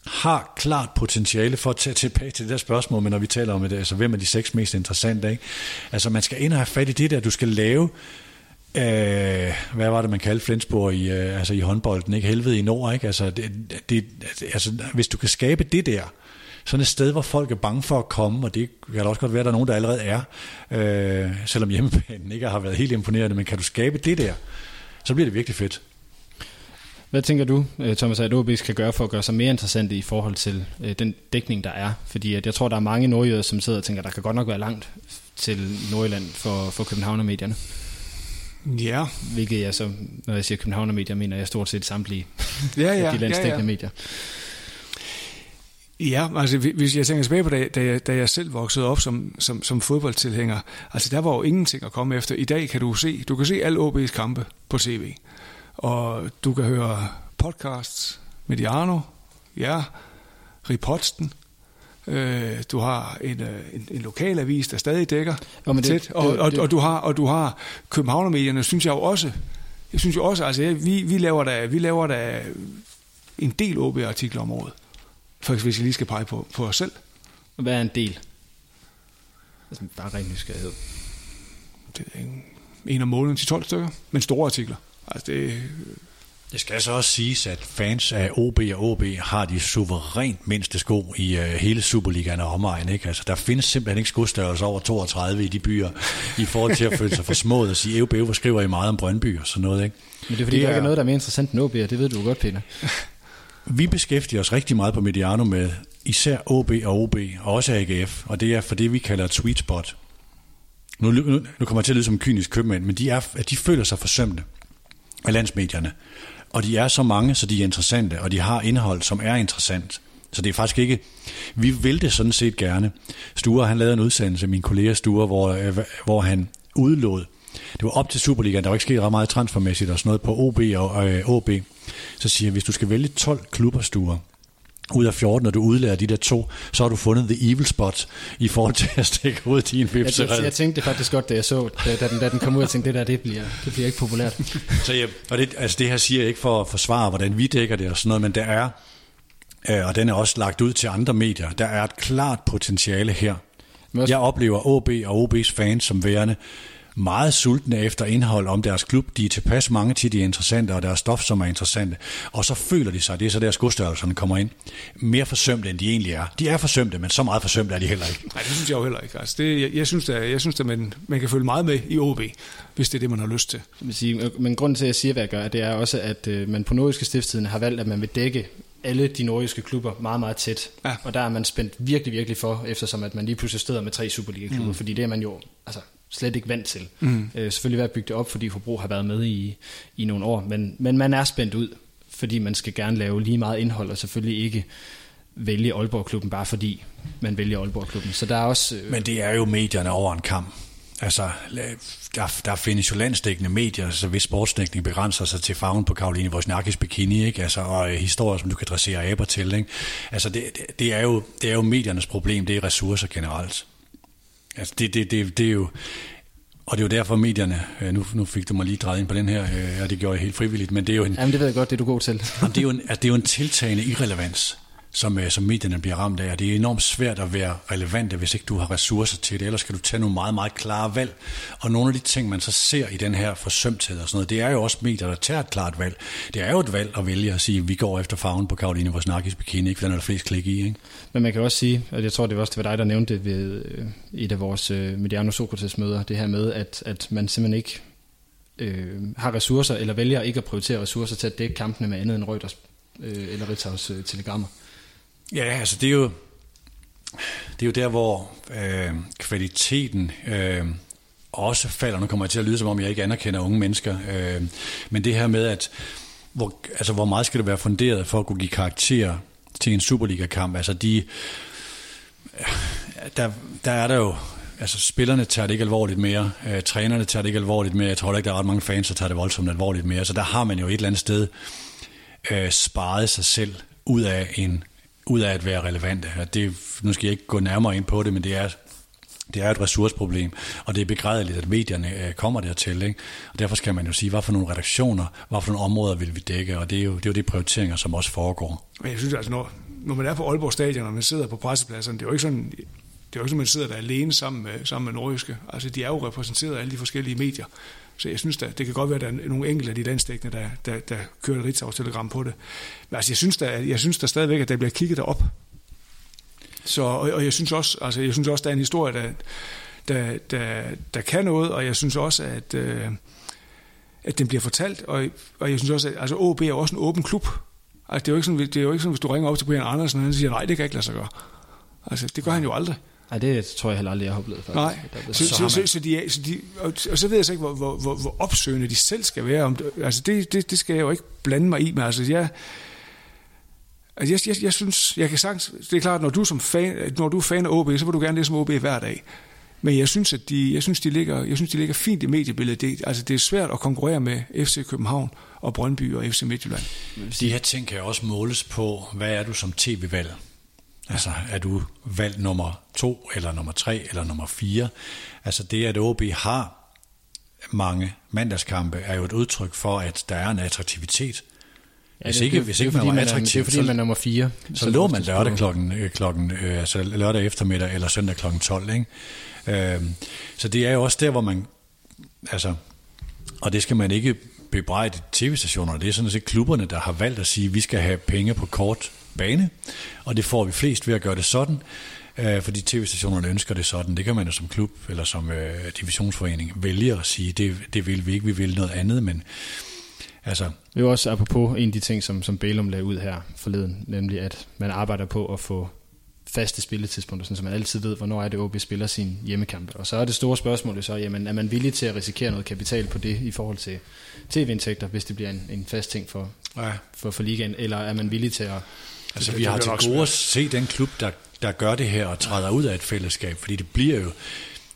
Speaker 4: har klart potentiale for at tage tilbage til det der spørgsmål, men når vi taler om det, altså hvem er de seks mest interessante, ikke? Altså man skal ind og have fat i det der, du skal lave, øh, hvad var det man kaldte Flensborg i, øh, altså i håndbolden, ikke? Helvede i nord, ikke? Altså, det, det, altså hvis du kan skabe det der, sådan et sted, hvor folk er bange for at komme, og det kan da også godt være, at der er nogen, der allerede er, øh, selvom hjemmebanen ikke har været helt imponerende, men kan du skabe det der, så bliver det virkelig fedt.
Speaker 3: Hvad tænker du, øh, Thomas, at OB skal gøre for at gøre sig mere interessante i forhold til øh, den dækning, der er? Fordi at jeg tror, der er mange nordjyder, som sidder og tænker, der kan godt nok være langt til Nordjylland for, for Københavner-medierne.
Speaker 5: Ja.
Speaker 3: Hvilket jeg så, når jeg siger Københavner-medier, mener jeg stort set samtlige
Speaker 5: ja, ja,
Speaker 3: de landsdækkende
Speaker 5: ja, ja.
Speaker 3: medier.
Speaker 5: Ja, altså hvis jeg tænker tilbage på, da, da, jeg, da jeg selv voksede op som, som, som fodboldtilhænger, altså der var jo ingenting at komme efter. I dag kan du se, du kan se alle OB's kampe på tv, og du kan høre podcasts, Mediano, ja, Riposten, Øh, du har en, øh, en, en lokalavis, der stadig dækker
Speaker 3: Jo, men det-
Speaker 5: tæt, og,
Speaker 3: det-
Speaker 5: og,
Speaker 3: det-
Speaker 5: og, du har og du har Københavnermedierne, synes jeg jo også. Jeg synes jo også, altså vi, vi laver da vi laver da en del OB-artikler om året. Faktisk hvis jeg lige skal pege på, på os selv.
Speaker 3: Hvad er en del? Altså, bare ren nysgerrighed.
Speaker 5: Det er en, en om måneden til 12 stykker, men store artikler. Altså det,
Speaker 4: Det skal så også siges, at fans af OB og OB har de suverænt mindste sko i uh, hele Superligaen og omegn. Ikke? Altså, der findes simpelthen ikke skostørrelse over 32 i de byer, i forhold til at føle sig for smået og sige, EUB, hvor skriver I meget om Brøndby og sådan noget. Ikke?
Speaker 3: Men det er fordi,
Speaker 4: Det
Speaker 3: det der ikke
Speaker 4: er-
Speaker 3: er noget, der er mere interessant end OB, og det ved du godt, Peter.
Speaker 4: Vi beskæftiger os rigtig meget på Mediano med især OB og OB, og også AGF, og det er for det, vi kalder et sweet spot. Nu, nu, nu kommer jeg til at lyde som en kynisk købmand, men de, er, at de føler sig forsømte af landsmedierne. Og de er så mange, så de er interessante, og de har indhold, som er interessant. Så det er faktisk ikke... Vi vil det sådan set gerne. Sture, han lavede en udsendelse, min kollega Sture, hvor, øh, hvor han udlod. Det var op til Superligaen, der var ikke sket ret meget transfermæssigt og sådan noget på OB og øh, OB. Så siger jeg, hvis du skal vælge 12 klubber, Sture, ud af 14, når du udlærer de der to, så har du fundet the evil spot i forhold til at stikke ud din
Speaker 3: Jeg,
Speaker 4: vipse.
Speaker 3: jeg, jeg tænkte det faktisk godt, da jeg så, da, da, den, da den kom ud, jeg tænkte, det der, det bliver, det bliver ikke populært.
Speaker 4: Så ja, og det, altså det her siger jeg ikke for at forsvare, hvordan vi dækker det og sådan noget, men der er, øh, og den er også lagt ud til andre medier, der er et klart potentiale her.
Speaker 3: Også-
Speaker 4: Jeg oplever OB og OB's fans som værende meget sultne efter indhold om deres klub. De er tilpas mange til, de er interessante, og deres stof, som er interessante. Og så føler de sig, det er så der skostørrelserne kommer ind, mere forsømte, end de egentlig er. De er forsømte, men så meget forsømte er de heller ikke.
Speaker 5: nej, det synes jeg jo heller ikke. Altså det, jeg, jeg synes, at, jeg synes at man, man kan følge meget med i OB, hvis det er det, man har lyst til.
Speaker 3: Vil sige, øh, men grunden til, at jeg siger, hvad jeg gør, det er også, at øh, man på Nordiske Stiftstiden har valgt, at man vil dække alle de nordiske klubber meget, meget tæt.
Speaker 5: Ja.
Speaker 3: Og der er man spændt virkelig, virkelig for, eftersom at man lige pludselig støder med tre Superliga-klubber, mm. fordi det er man jo altså, slet ikke vant til. Mm. Øh, selvfølgelig være bygget det op, fordi Hobro har været med i, i nogle år, men, men man er spændt ud, fordi man skal gerne lave lige meget indhold, og selvfølgelig ikke vælge Aalborg-klubben, bare fordi man vælger Aalborg-klubben. Så der er også... Øh,
Speaker 4: Men det er jo medierne over en kamp. Altså, der, der findes jo landsdækkende medier, så hvis sportsdækning begrænser sig til farven på Karoline Wozniakis bikini, ikke? Altså, og øh, historier, som du kan dressere aber til. Ikke? Altså, det, det, er jo, det er jo mediernes problem, det er ressourcer generelt. Altså, det, det, det, det er jo... Og det er jo derfor medierne, øh, nu, nu fik du mig lige drejet ind på den her, øh, og det gjorde jeg helt frivilligt, men det er jo en,
Speaker 3: Jamen, det ved jeg godt, det er du god til.
Speaker 4: Jamen, det, er jo en, altså, det er jo en tiltagende irrelevans, som, øh, som medierne bliver ramt af, og det er enormt svært at være relevante, hvis ikke du har ressourcer til det, ellers skal du tage nogle meget, meget klare valg. Og nogle af de ting, man så ser i den her forsømthed og sådan noget, det er jo også medier, der tager et klart valg. Det er jo et valg at vælge at sige, at vi går efter farven på Karoline Wozniakis bikini, ikke? for den er der flest klik i. Ikke?
Speaker 3: Men man kan også sige, og jeg tror, det var også det var dig, der nævnte det ved øh, et af vores øh, Mediano Sokrates møder, det her med, at, at man simpelthen ikke øh, har ressourcer, eller vælger ikke at prioritere ressourcer til at dække kampene med andet end Reuters øh, eller Ritzaus øh, telegrammer.
Speaker 4: Ja, altså det er jo, det er jo der, hvor øh, kvaliteten øh, også falder. Nu kommer jeg til at lyde, som om jeg ikke anerkender unge mennesker. Øh, men det her med, at hvor, altså, hvor meget skal det være funderet for at kunne give karakter til en Superliga-kamp? Altså de, der, der er der jo altså spillerne tager det ikke alvorligt mere, øh, trænerne tager det ikke alvorligt mere, jeg tror ikke, der er ret mange fans, der tager det voldsomt alvorligt mere, så der har man jo et eller andet sted øh, sparet sig selv ud af en ud af at være relevante. Det, nu skal jeg ikke gå nærmere ind på det, men det er det er et ressourceproblem, og det er begrædeligt, at medierne øh, kommer dertil. Ikke? Og derfor skal man jo sige, hvad for nogle redaktioner, hvad for nogle områder vil vi dække, og det er jo, det er jo de prioriteringer, som også foregår.
Speaker 5: Men jeg synes altså, når, når man er på Aalborg Stadion, og man sidder på pressepladserne, det er jo ikke sådan, det er jo ikke sådan, man sidder der alene sammen med, sammen med nordiske. Altså, de er jo repræsenteret af alle de forskellige medier. Så jeg synes, da, det kan godt være, at der er nogle enkelte af de landstækkende, der, der, der kører et Ritzau-telegram på det. Men altså, jeg synes, der, jeg synes der stadigvæk, at der bliver kigget derop. Så, og, og jeg synes også, altså, jeg synes også, der er en historie, der, der, der, der kan noget, og jeg synes også, at, øh, at den bliver fortalt, og, og jeg synes også, at altså, OB er også en åben klub. Altså, det, er jo ikke sådan, det er jo ikke sådan, hvis du ringer op til Brian Andersen, og han siger, nej, det kan ikke lade sig gøre. Altså, det gør han jo aldrig.
Speaker 3: Nej, det tror jeg heller aldrig, jeg har oplevet. Faktisk.
Speaker 5: Nej, så, så, så, så, så, de, så de, og, og så ved jeg så ikke, hvor, hvor, hvor, hvor opsøgende de selv skal være. Om, altså, det, det, det skal jeg jo ikke blande mig i, men altså, jeg, altså, jeg, jeg, jeg synes, jeg kan sagtens, det er klart, når du, som fan, når du er fan af OB, så vil du gerne læse om OB hver dag. Men jeg synes, at de, jeg synes, de ligger, jeg synes, de ligger fint i mediebilledet. Det, altså, det er svært at konkurrere med FC København og Brøndby og FC Midtjylland.
Speaker 4: De her ting kan også måles på, hvad er du som tv-valg? Altså, er du valgt nummer to, eller nummer tre, eller nummer fire? Altså, det at OB har mange mandagskampe, er jo et udtryk for, at der er en attraktivitet.
Speaker 3: Ja, hvis ikke, det, hvis ikke man var attraktiv, det er fordi, man er nummer fire.
Speaker 4: Så, så lå man lørdag klokken, øh, klokken øh, altså lørdag eftermiddag, eller søndag klokken 12, ikke? Øh, så det er jo også der, hvor man, altså, og det skal man ikke bebrejde tv-stationerne, det er sådan set klubberne, der har valgt at sige, at vi skal have penge på kort bane, og det får vi flest ved at gøre det sådan, øh, fordi tv-stationerne ønsker det sådan. Det kan man jo som klub eller som øh, divisionsforening vælge at sige, det, det vil vi ikke, vi vil noget andet, men altså...
Speaker 3: Det er jo også apropos en af de ting, som, som Bælum lagde ud her forleden, nemlig at man arbejder på at få faste spilletidspunkter, så man altid ved, hvornår er det OB spiller sin hjemmekampe. Og så er det store spørgsmål så, jamen, er man villig til at risikere noget kapital på det i forhold til tv-indtægter, hvis det bliver en, en fast ting for, ja. for, for ligaen, eller er man villig til at
Speaker 4: Altså, vi har til gode at se den klub, der, der gør det her og træder ud af et fællesskab, fordi det bliver jo,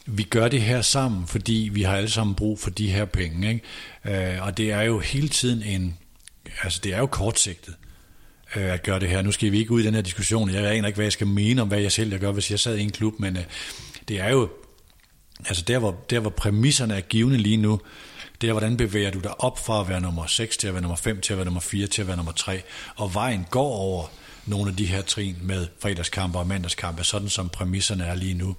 Speaker 4: vi gør det her sammen, fordi vi har alle sammen brug for de her penge, ikke? Øh, og det er jo hele tiden en, altså det er jo kortsigtet øh, at gøre det her. Nu skal vi ikke ud i den her diskussion, jeg aner ikke, hvad jeg skal mene om, hvad jeg selv jeg gør, hvis jeg sad i en klub, men øh, det er jo, altså der hvor, der hvor præmisserne er givende lige nu, det er, hvordan bevæger du dig op fra at være nummer 6 til at være nummer 5, til at være nummer 4, til at være nummer 3, og vejen går over nogle af de her trin med fredagskampe og mandagskampe, sådan som præmisserne er lige nu.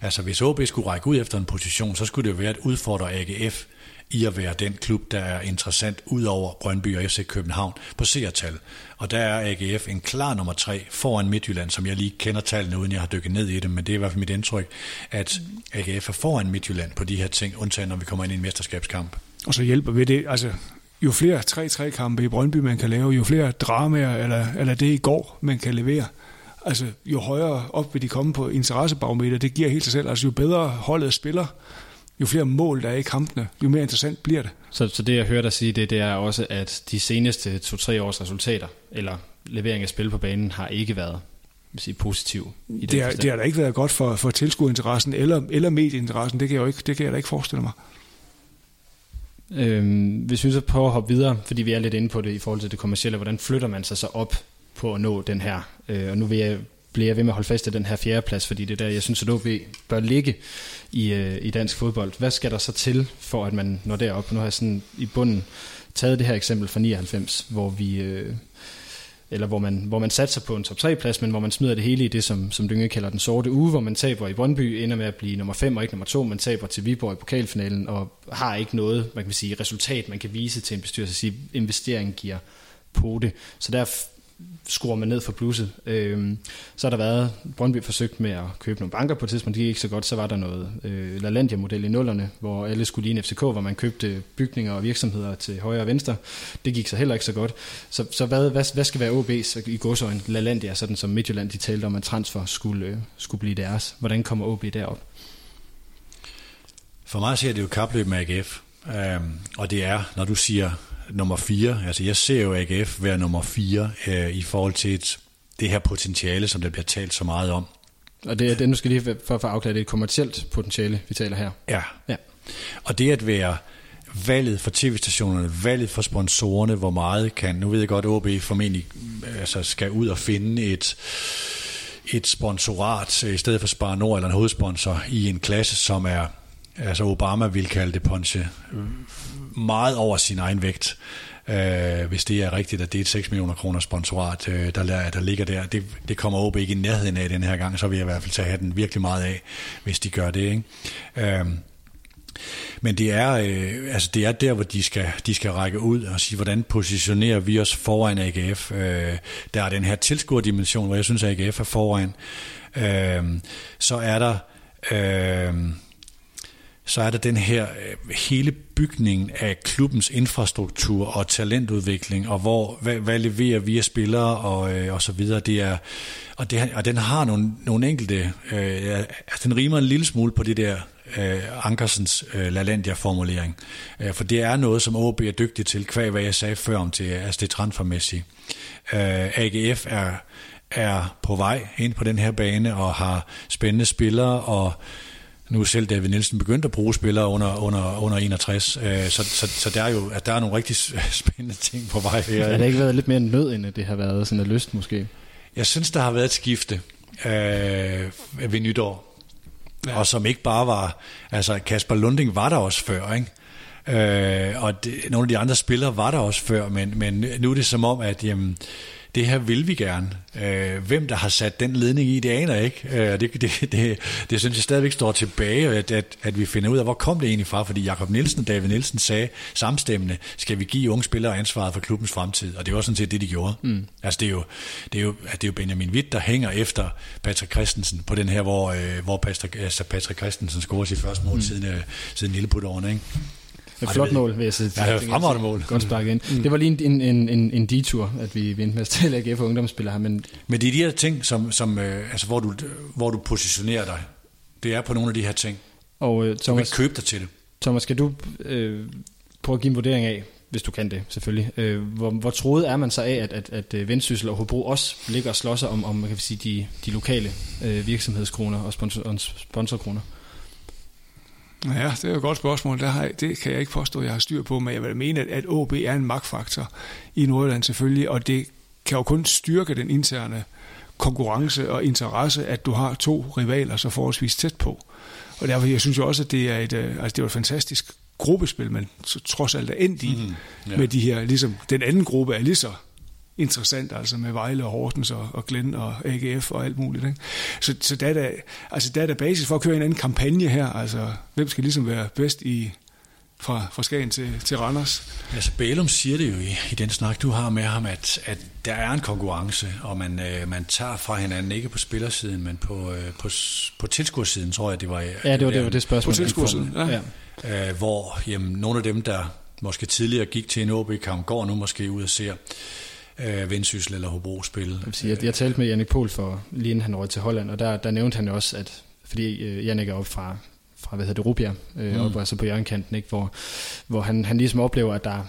Speaker 4: Altså hvis OB skulle række ud efter en position, så skulle det jo være at udfordre AGF i at være den klub, der er interessant ud over Brøndby og FC København på seertal. Og der er AGF en klar nummer tre foran Midtjylland, som jeg lige kender tallene, uden jeg har dykket ned i det, men det er i hvert fald mit indtryk, at AGF er foran Midtjylland på de her ting, undtagen når vi kommer ind i en mesterskabskamp.
Speaker 5: Og så hjælper vi det, altså jo flere 3-3-kampe i Brøndby man kan lave, jo flere dramaer, eller, eller det i går, man kan levere, altså jo højere op vil de komme på interessebarometer, det giver helt sig selv. Altså jo bedre holdet spiller, jo flere mål der er i kampene, jo mere interessant bliver det.
Speaker 3: Så, så det jeg hører dig sige, det, det er også, at de seneste to-tre års resultater, eller levering af spil på banen, har ikke været vil sige, positiv.
Speaker 5: I det, har, det har da ikke været godt for, for tilskuerinteressen eller, eller medieinteressen, det kan, jeg jo ikke, det kan jeg da ikke forestille mig.
Speaker 3: Øhm, hvis vi så prøver at hoppe videre, fordi vi er lidt inde på det i forhold til det kommercielle, hvordan flytter man sig så op på at nå den her? Øh, og nu vil jeg, bliver jeg ved med at holde fast i den her fjerde plads, fordi det er der, jeg synes, at OB bør ligge i, øh, i dansk fodbold. Hvad skal der så til, for at man når derop? Nu har jeg sådan i bunden taget det her eksempel fra 99, hvor vi... Øh, eller hvor man, hvor man satser på en top 3 plads, men hvor man smider det hele i det, som, som Dynge kalder den sorte uge, hvor man taber i Brøndby, ender med at blive nummer 5 og ikke nummer 2, man taber til Viborg i pokalfinalen, og har ikke noget, man kan sige, resultat, man kan vise til en bestyrelse, at sige, investeringen giver på det. Så der skruer man ned for plusset. Øh, så har der været, Brøndby forsøgt med at købe nogle banker på et tidspunkt, det gik ikke så godt, så var der noget øh, LaLandia-model i nullerne, hvor alle skulle ligne FCK, hvor man købte bygninger og virksomheder til højre og venstre. Det gik så heller ikke så godt. Så, så hvad, hvad, hvad skal være OB's i godsøjen LaLandia, sådan som Midtjylland de talte om, at transfer skulle, øh, skulle blive deres? Hvordan kommer OB derop?
Speaker 4: For mig ser det jo kapløb med AGF, øhm, og det er, når du siger nummer 4. Altså jeg ser jo AGF være nummer 4 øh, i forhold til et, det her potentiale, som der bliver talt så meget om.
Speaker 3: Og det er det, nu skal lige for at få afklaret, det er et kommercielt potentiale, vi taler her.
Speaker 4: Ja. ja. Og det at være valget for tv-stationerne, valget for sponsorerne, hvor meget kan, nu ved jeg godt, OB formentlig altså skal ud og finde et et sponsorat i stedet for Spar Nord eller en hovedsponsor i en klasse, som er, altså Obama vil kalde det Ponche, meget over sin egen vægt. Øh, hvis det er rigtigt, at det er et 6 millioner kroner sponsorat, øh, der, der ligger der. Det, det kommer OB ikke i nærheden af den her gang, så vil jeg i hvert fald tage den virkelig meget af, hvis de gør det. Ikke? Øh, men det er, øh, altså det er der, hvor de skal, de skal række ud og sige, hvordan positionerer vi os foran AGF. Øh, der er den her tilskuerdimension, hvor jeg synes, at AGF er foran. Øh, så er der... Øh, så er der den her øh, hele bygningen af klubbens infrastruktur og talentudvikling, og hvor, hvad, hvad leverer vi af spillere og, øh, og så videre. Det er, og, det, og den har nogle, nogle enkelte, øh, altså den rimer en lille smule på det der øh, Ankersens øh, LaLandia-formulering. Øh, for det er noget, som OB er dygtig til, kvæg hvad jeg sagde før om det, altså det transfermæssige. Øh, AGF er, er på vej ind på den her bane og har spændende spillere, og nu selv David Nielsen begyndt at bruge spillere under, under, under 61, øh, så, så, så der er jo at der er nogle rigtig spændende ting på vej her.
Speaker 3: Har det ikke været lidt mere nød, end det har været sådan en lyst måske?
Speaker 4: Jeg synes, der har været et skifte øh, ved nytår ja. og som ikke bare var, altså Kasper Lunding var der også før, ikke? Øh, og det, nogle af de andre spillere var der også før, men, men nu er det som om, at jamen, det her vil vi gerne. Øh, hvem der har sat den ledning i, det aner jeg ikke. Øh, det, det, det, det synes jeg stadigvæk står tilbage, at, at, at vi finder ud af, hvor kom det egentlig fra, fordi Jakob Nielsen og David Nielsen sagde samstemmende, skal vi give unge spillere ansvaret for klubbens fremtid, og det var sådan set det, de gjorde. Mm. Altså det er, jo, det, er jo, det er jo Benjamin Witt, der hænger efter Patrick Christensen på den her, hvor, øh, hvor Patrick, altså Patrick Christensen scorer sit første mål mm. siden, øh, siden Lilleputtårene, ikke?
Speaker 3: Et flot mål, vil jeg sige.
Speaker 4: Ja, det var mål.
Speaker 3: Godt spark ind. Mm. Det var lige en, en, en, en detur, at vi vendte med at stille AGF ungdomsspillere her. Men...
Speaker 4: men det er de her ting, som, som, øh, altså, hvor, du, hvor du positionerer dig. Det er på nogle af de her ting. Og øh, Thomas, du kan købe dig til det.
Speaker 3: Thomas, skal du øh, prøve at give en vurdering af, hvis du kan det selvfølgelig, øh, hvor, hvor troet er man så af, at, at, at øh, Vendsyssel og Hobro også ligger og slår sig om, om man kan sige, de, de lokale øh, virksomhedskroner og, sponsor, sponsorkroner?
Speaker 5: Ja, det er et godt spørgsmål. Der har, det kan jeg ikke påstå, at jeg har styr på, men jeg vil mene, at, at OB er en magtfaktor i Nordjylland selvfølgelig, og det kan jo kun styrke den interne konkurrence og interesse, at du har to rivaler så forholdsvis tæt på. Og derfor jeg synes jeg også, at det er et, øh, altså det var et fantastisk gruppespil, man trods alt er endt i, mm, yeah. med de her, ligesom den anden gruppe er lige så interessant, altså med Vejle og Hortens og, og Glenn og AGF og alt muligt. Ikke? Så, så der, er der, altså der er der basis for at køre en anden kampagne her, altså hvem skal ligesom være bedst i, fra, fra Skagen til, til Randers.
Speaker 4: Altså Bælum siger det jo i, i den snak, du har med ham, at, at der er en konkurrence, og man, øh, man tager fra hinanden, ikke på spillersiden, men på, øh, på, på tilskuersiden, tror jeg, det var.
Speaker 3: Ja, det var det, var det spørgsmål.
Speaker 5: På tilskuersiden, ja.
Speaker 4: ja. Øh, hvor jamen, nogle af dem, der måske tidligere gik til en OB-kamp, går nu måske ud og ser øh, Vendsyssel eller Hobro spille.
Speaker 3: Jeg, sige, jeg, jeg talte med Jannik Pohl for lige inden han røg til Holland, og der, der nævnte han også, at fordi øh, Jannik er op fra, fra hvad hedder det, Rubia, øh, mm. op, altså på jernkanten, ikke, hvor, hvor han, han ligesom oplever, at der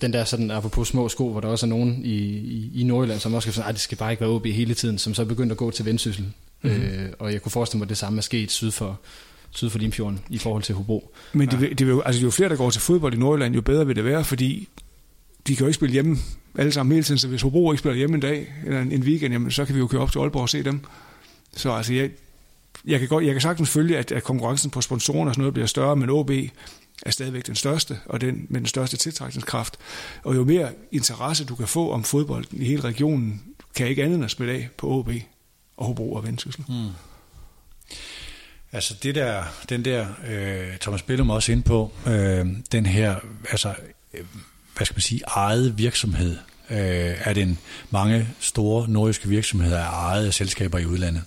Speaker 3: den der sådan, apropos små sko, hvor der også er nogen i, i, i Nordjylland, som også skal sige, at det skal bare ikke være OB hele tiden, som så er begyndt at gå til Vendsyssel. Mm-hmm. Øh, og jeg kunne forestille mig, at det samme er sket syd for, syd for Limfjorden i forhold til Hobro.
Speaker 5: Men det, ja. det, det, altså, jo flere, der går til fodbold i Nordjylland, jo bedre vil det være, fordi de kan jo ikke spille hjemme alle sammen hele tiden, så hvis Hobro ikke spiller hjemme en dag, eller en, en weekend, jamen, så kan vi jo køre op til Aalborg og se dem. Så altså, jeg, jeg, kan, godt, jeg kan sagtens følge, at, at konkurrencen på sponsorerne og sådan noget bliver større, men OB er stadigvæk den største, og den med den største tiltrækningskraft. Og jo mere interesse du kan få om fodbolden i hele regionen, kan jeg ikke andet end at spille af på OB og Hobro og Vendsyssel. Mm.
Speaker 4: Altså det der, den der, øh, Thomas Billum også ind på, øh, den her, altså øh, hvad skal man sige, eget virksomhed, øh, at en mange store nordiske virksomheder er ejet af selskaber i udlandet.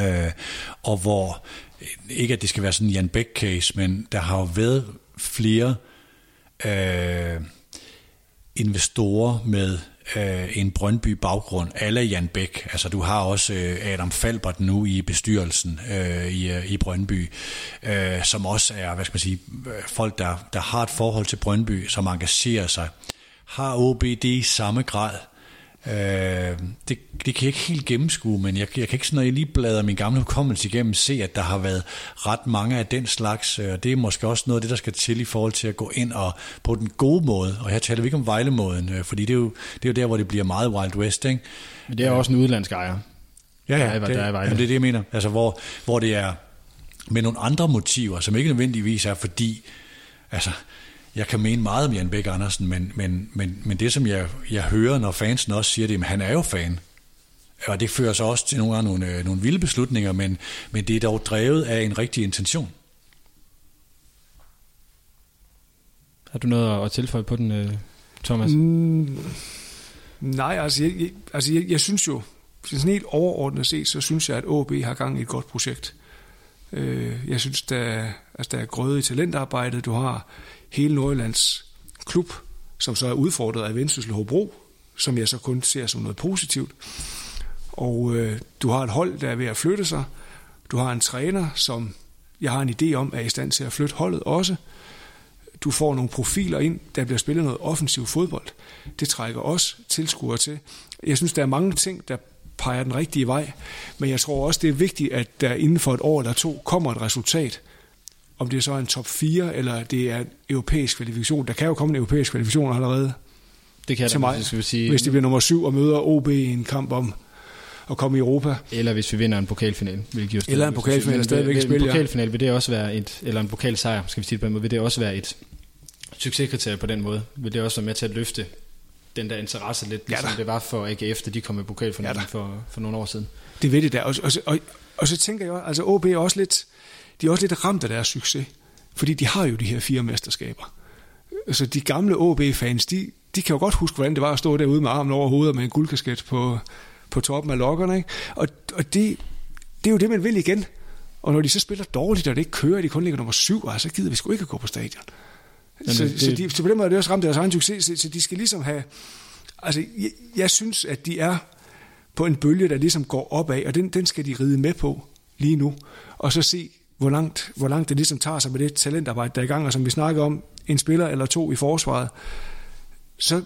Speaker 4: Øh, og hvor, ikke at det skal være sådan en Jan Beck-case, men der har jo været flere øh, investorer med øh, en Brøndby baggrund, alle Jan Bæk. Altså du har også øh, Adam Falbert nu i bestyrelsen øh, i, øh, i Brøndby, øh, som også er, hvad skal man sige, øh, folk, der, der har et forhold til Brøndby, som engagerer sig. Har OBD i samme grad Øh, det, det kan jeg ikke helt gennemskue, men jeg, jeg kan ikke, sådan, når jeg lige bladrer min gamle hukommelse igennem, se, at der har været ret mange af den slags, øh, og det er måske også noget af det, der skal til i forhold til at gå ind og på den gode måde, og her taler vi ikke om Vejlemåden, øh, fordi det er, jo, det er jo der, hvor det bliver meget Wild West, ikke?
Speaker 3: Men det er også en udlandsk ejer.
Speaker 4: Ja, ja,
Speaker 3: Der er-
Speaker 4: det,
Speaker 3: der er
Speaker 4: jamen, det er det, jeg mener. Altså, hvor, hvor det er med nogle andre motiver, som ikke nødvendigvis er fordi, altså, jeg kan mene meget om Jan Bæk Andersen, men, men, men, men det, som jeg, jeg hører, når fansen også siger det, jamen, han er jo fan. Og det fører så også til nogle gange nogle, øh, nogle vilde beslutninger, men, men det er dog drevet af en rigtig intention.
Speaker 3: Har du noget at tilføje på den, øh, Thomas?
Speaker 5: Mm, nej, altså, jeg, jeg, altså jeg, jeg synes jo, sådan helt overordnet set, så synes jeg, at AB har gang i et godt projekt. Øh, jeg synes, der, altså, der er grøde i talentarbejdet. Du har hele Nordjyllands klub, som så er udfordret af Vendsyssel Hobro, som jeg så kun ser som noget positivt. Og øh, du har et hold, der er ved at flytte sig. Du har en træner, som jeg har en idé om, er i stand til at flytte holdet også. Du får nogle profiler ind, der bliver spillet noget offensiv fodbold. Det trækker også tilskuere til. Jeg synes, der er mange ting, der peger den rigtige vej, men jeg tror også, det er vigtigt, at der inden for et år eller to kommer et resultat. Om det så er en top 4, eller det er en europæisk kvalifikation. Der kan jo komme en europæisk kvalifikation allerede
Speaker 3: Det kan
Speaker 5: til
Speaker 3: da,
Speaker 5: mig,
Speaker 3: hvis, vi sige,
Speaker 5: hvis det bliver nummer 7 og møder OB i en kamp om at komme i Europa.
Speaker 3: Eller hvis vi vinder en pokalfinal, hvilket jo
Speaker 5: Eller en pokalfinal,
Speaker 3: Men
Speaker 5: stadigvæk
Speaker 3: vil-
Speaker 5: i spil,
Speaker 3: En pokalfinal vil det også være et, eller en pokalsejr, skal vi sige det på den måde, vil det også være et succeskriterie på den måde. Vil det også være med til at løfte den der interesse lidt,
Speaker 5: Ja
Speaker 3: ligesom det var for AGF, da de kom i pokalfinalen
Speaker 5: Ja
Speaker 3: for, for nogle år siden.
Speaker 5: Det ved det der. Og, og, og, og så tænker jeg, altså OB er også lidt, de er også lidt ramt af deres succes. Fordi de har jo de her fire mesterskaber. Så de gamle OB-fans, de, de kan jo godt huske, hvordan det var at stå derude med armen over hovedet med en guldkasket på, på toppen af lokkerne. Ikke? Og, og det, det er jo det, man vil igen. Og når de så spiller dårligt, og det ikke kører, de kun ligger nummer syv, altså, så gider vi sgu ikke at gå på stadion.
Speaker 3: Jamen,
Speaker 5: så,
Speaker 3: det-
Speaker 5: så, de, så på den måde er det også ramt deres egen succes, så, så de skal ligesom have... Altså, jeg, jeg synes, at de er på en bølge, der ligesom går opad, og den, den skal de ride med på lige nu. Og så se, hvor langt, hvor langt det ligesom tager sig med det talentarbejde, der er i gang, og som vi snakker om, en spiller eller to i forsvaret, så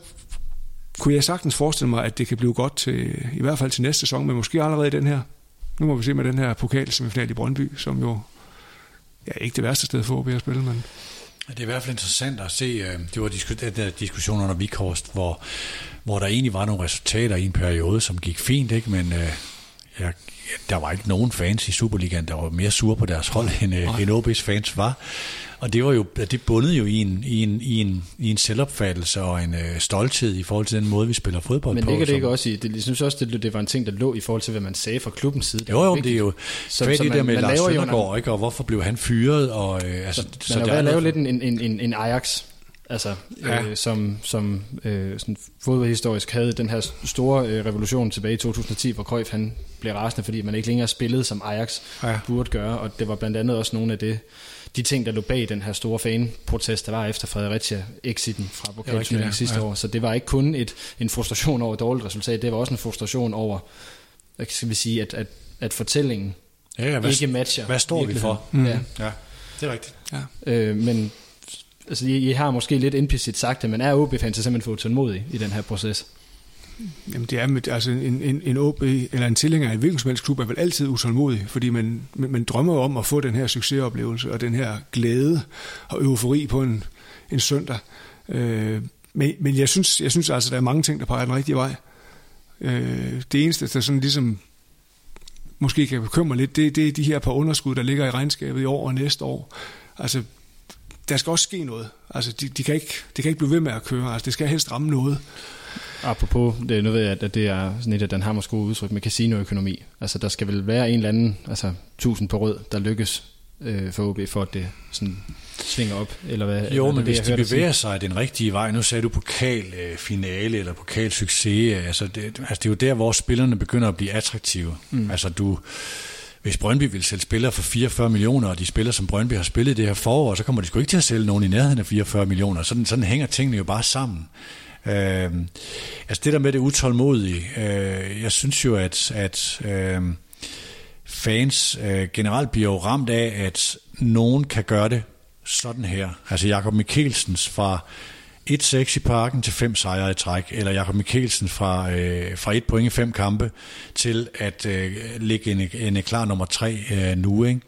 Speaker 5: kunne jeg sagtens forestille mig, at det kan blive godt til, i hvert fald til næste sæson, men måske allerede i den her. Nu må vi se med den her pokalsemifinal i Brøndby, som jo ja, ikke det værste sted for OB at spille, men
Speaker 4: Det er i hvert fald interessant at se, øh, det var den der diskussion under Vikhorst, hvor, hvor der egentlig var nogle resultater i en periode, som gik fint, ikke? men øh, jeg, der var ikke nogen fans i Superligaen, der var mere sure på deres hold, end, øh, end OB's fans var. Og det var jo, det bundede jo i en, i en, i en, i en selvopfattelse og en øh, stolthed i forhold til den måde, vi spiller fodbold
Speaker 3: Men
Speaker 4: på.
Speaker 3: ligger det ikke også i, det, jeg synes også, det, det var en ting, der lå i forhold til, hvad man sagde fra klubbens side.
Speaker 4: Jo, jo, men det er jo
Speaker 3: Så-
Speaker 4: så,
Speaker 3: så
Speaker 4: det der med Lars Søndergaard, ikke? og hvorfor blev han fyret? Og, øh, altså,
Speaker 3: Så man er
Speaker 4: der
Speaker 3: at lave lidt en, en, en, en Ajax, altså,
Speaker 4: Ja.
Speaker 3: øh, som, som øh, sådan fodboldhistorisk havde den her store øh, revolution tilbage i 2010, hvor Cruyff han blev rasende, fordi man ikke længere spillede, som Ajax
Speaker 4: Ja.
Speaker 3: burde gøre, og det var blandt andet også nogle af det, de ting, der lå bag den her store fanprotest, der var efter Fredericia-exiten fra pokalturneringen
Speaker 4: ja.
Speaker 3: sidste
Speaker 4: Ja.
Speaker 3: år. Så det var ikke kun et, en frustration over et dårligt resultat, det var også en frustration over, hvad skal vi sige, at, at, at fortællingen
Speaker 4: Ja, ja, hvad,
Speaker 3: ikke matcher
Speaker 4: hvad står vi for?
Speaker 3: virkeligheden. Ja.
Speaker 4: Ja, det er rigtigt.
Speaker 5: ja.
Speaker 3: Øh, men altså, I, I har måske lidt implicit sagt det, men er OB-fans simpelthen for utålmodige i den her proces?
Speaker 5: Jamen det er med, altså en, en, en OB eller en tilhænger af en hvilken som helst klub er vel altid utålmodig, fordi man, man, man drømmer om at få den her succesoplevelse og den her glæde og eufori på en, en søndag. Øh, men, men jeg synes, jeg synes altså, der er mange ting, der peger den rigtige vej. Øh, det eneste, der sådan ligesom måske kan bekymre lidt, det, det er de her par underskud, der ligger i regnskabet i år og næste år. Altså, der skal også ske noget. Altså, de, de kan ikke, det kan ikke blive ved med at køre. Altså, det skal helst ramme noget.
Speaker 3: Apropos, det, nu ved jeg, at det er sådan et af den hammersko udtryk med casinoøkonomi. Altså, der skal vel være en eller anden, altså tusind på rød, der lykkes øh, for OB, for at det sådan svinger op, eller hvad?
Speaker 4: Jo,
Speaker 3: eller
Speaker 4: men
Speaker 3: det,
Speaker 4: hvis de bevæger sig den rigtige vej, nu sagde du pokalfinale eller pokalsucces, altså det, altså det er jo der, hvor spillerne begynder at blive attraktive. Mm. Altså du, hvis Brøndby vil sælge spillere for 44 millioner, og de spiller, som Brøndby har spillet det her forår, så kommer de sgu ikke til at sælge nogen i nærheden af 44 millioner. Sådan, sådan hænger tingene jo bare sammen. Øh, altså det der med det utålmodige, øh, jeg synes jo, at, at øh, fans øh, generelt bliver jo ramt af, at nogen kan gøre det sådan her. Altså Jakob Mikkelsens fra 1-6 i parken til fem sejre i træk, eller Jakob Mikkelsen fra, øh, fra et point i fem kampe til at øh, ligge en, en klar nummer tre øh, nu. Ikke?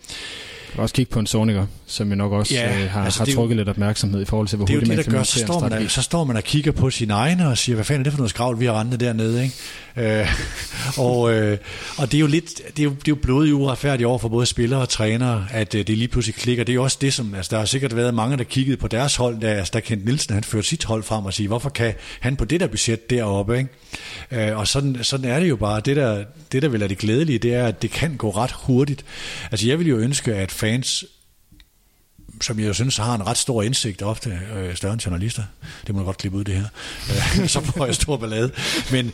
Speaker 3: Kan også kigge på en Soniker, som jo nok også ja, øh, har, altså har trukket jo, lidt opmærksomhed i forhold til, hvor hurtigt man
Speaker 4: det, der gør, så står, man så står man og kigger på sine egne og siger, hvad fanden er det for noget skravl, vi har rendet dernede, ikke? Øh, og, øh, og det er jo lidt, det er jo, det er jo blodigt uretfærdigt over for både spillere og trænere, at øh, det lige pludselig klikker. Det er jo også det, som, altså der har sikkert været mange, der kiggede på deres hold, da, altså, der Kent Nielsen, han førte sit hold frem og sige, hvorfor kan han på det der budget deroppe, ikke? Øh, og sådan, sådan er det jo bare. Det der, det, der vil være det glædelige, det er, at det kan gå ret hurtigt. Altså jeg vil jo ønske, at fans som jeg synes har en ret stor indsigt, ofte øh, større end journalister. Det må jeg godt klippe ud det her. Øh, så får jeg stor ballade. Men,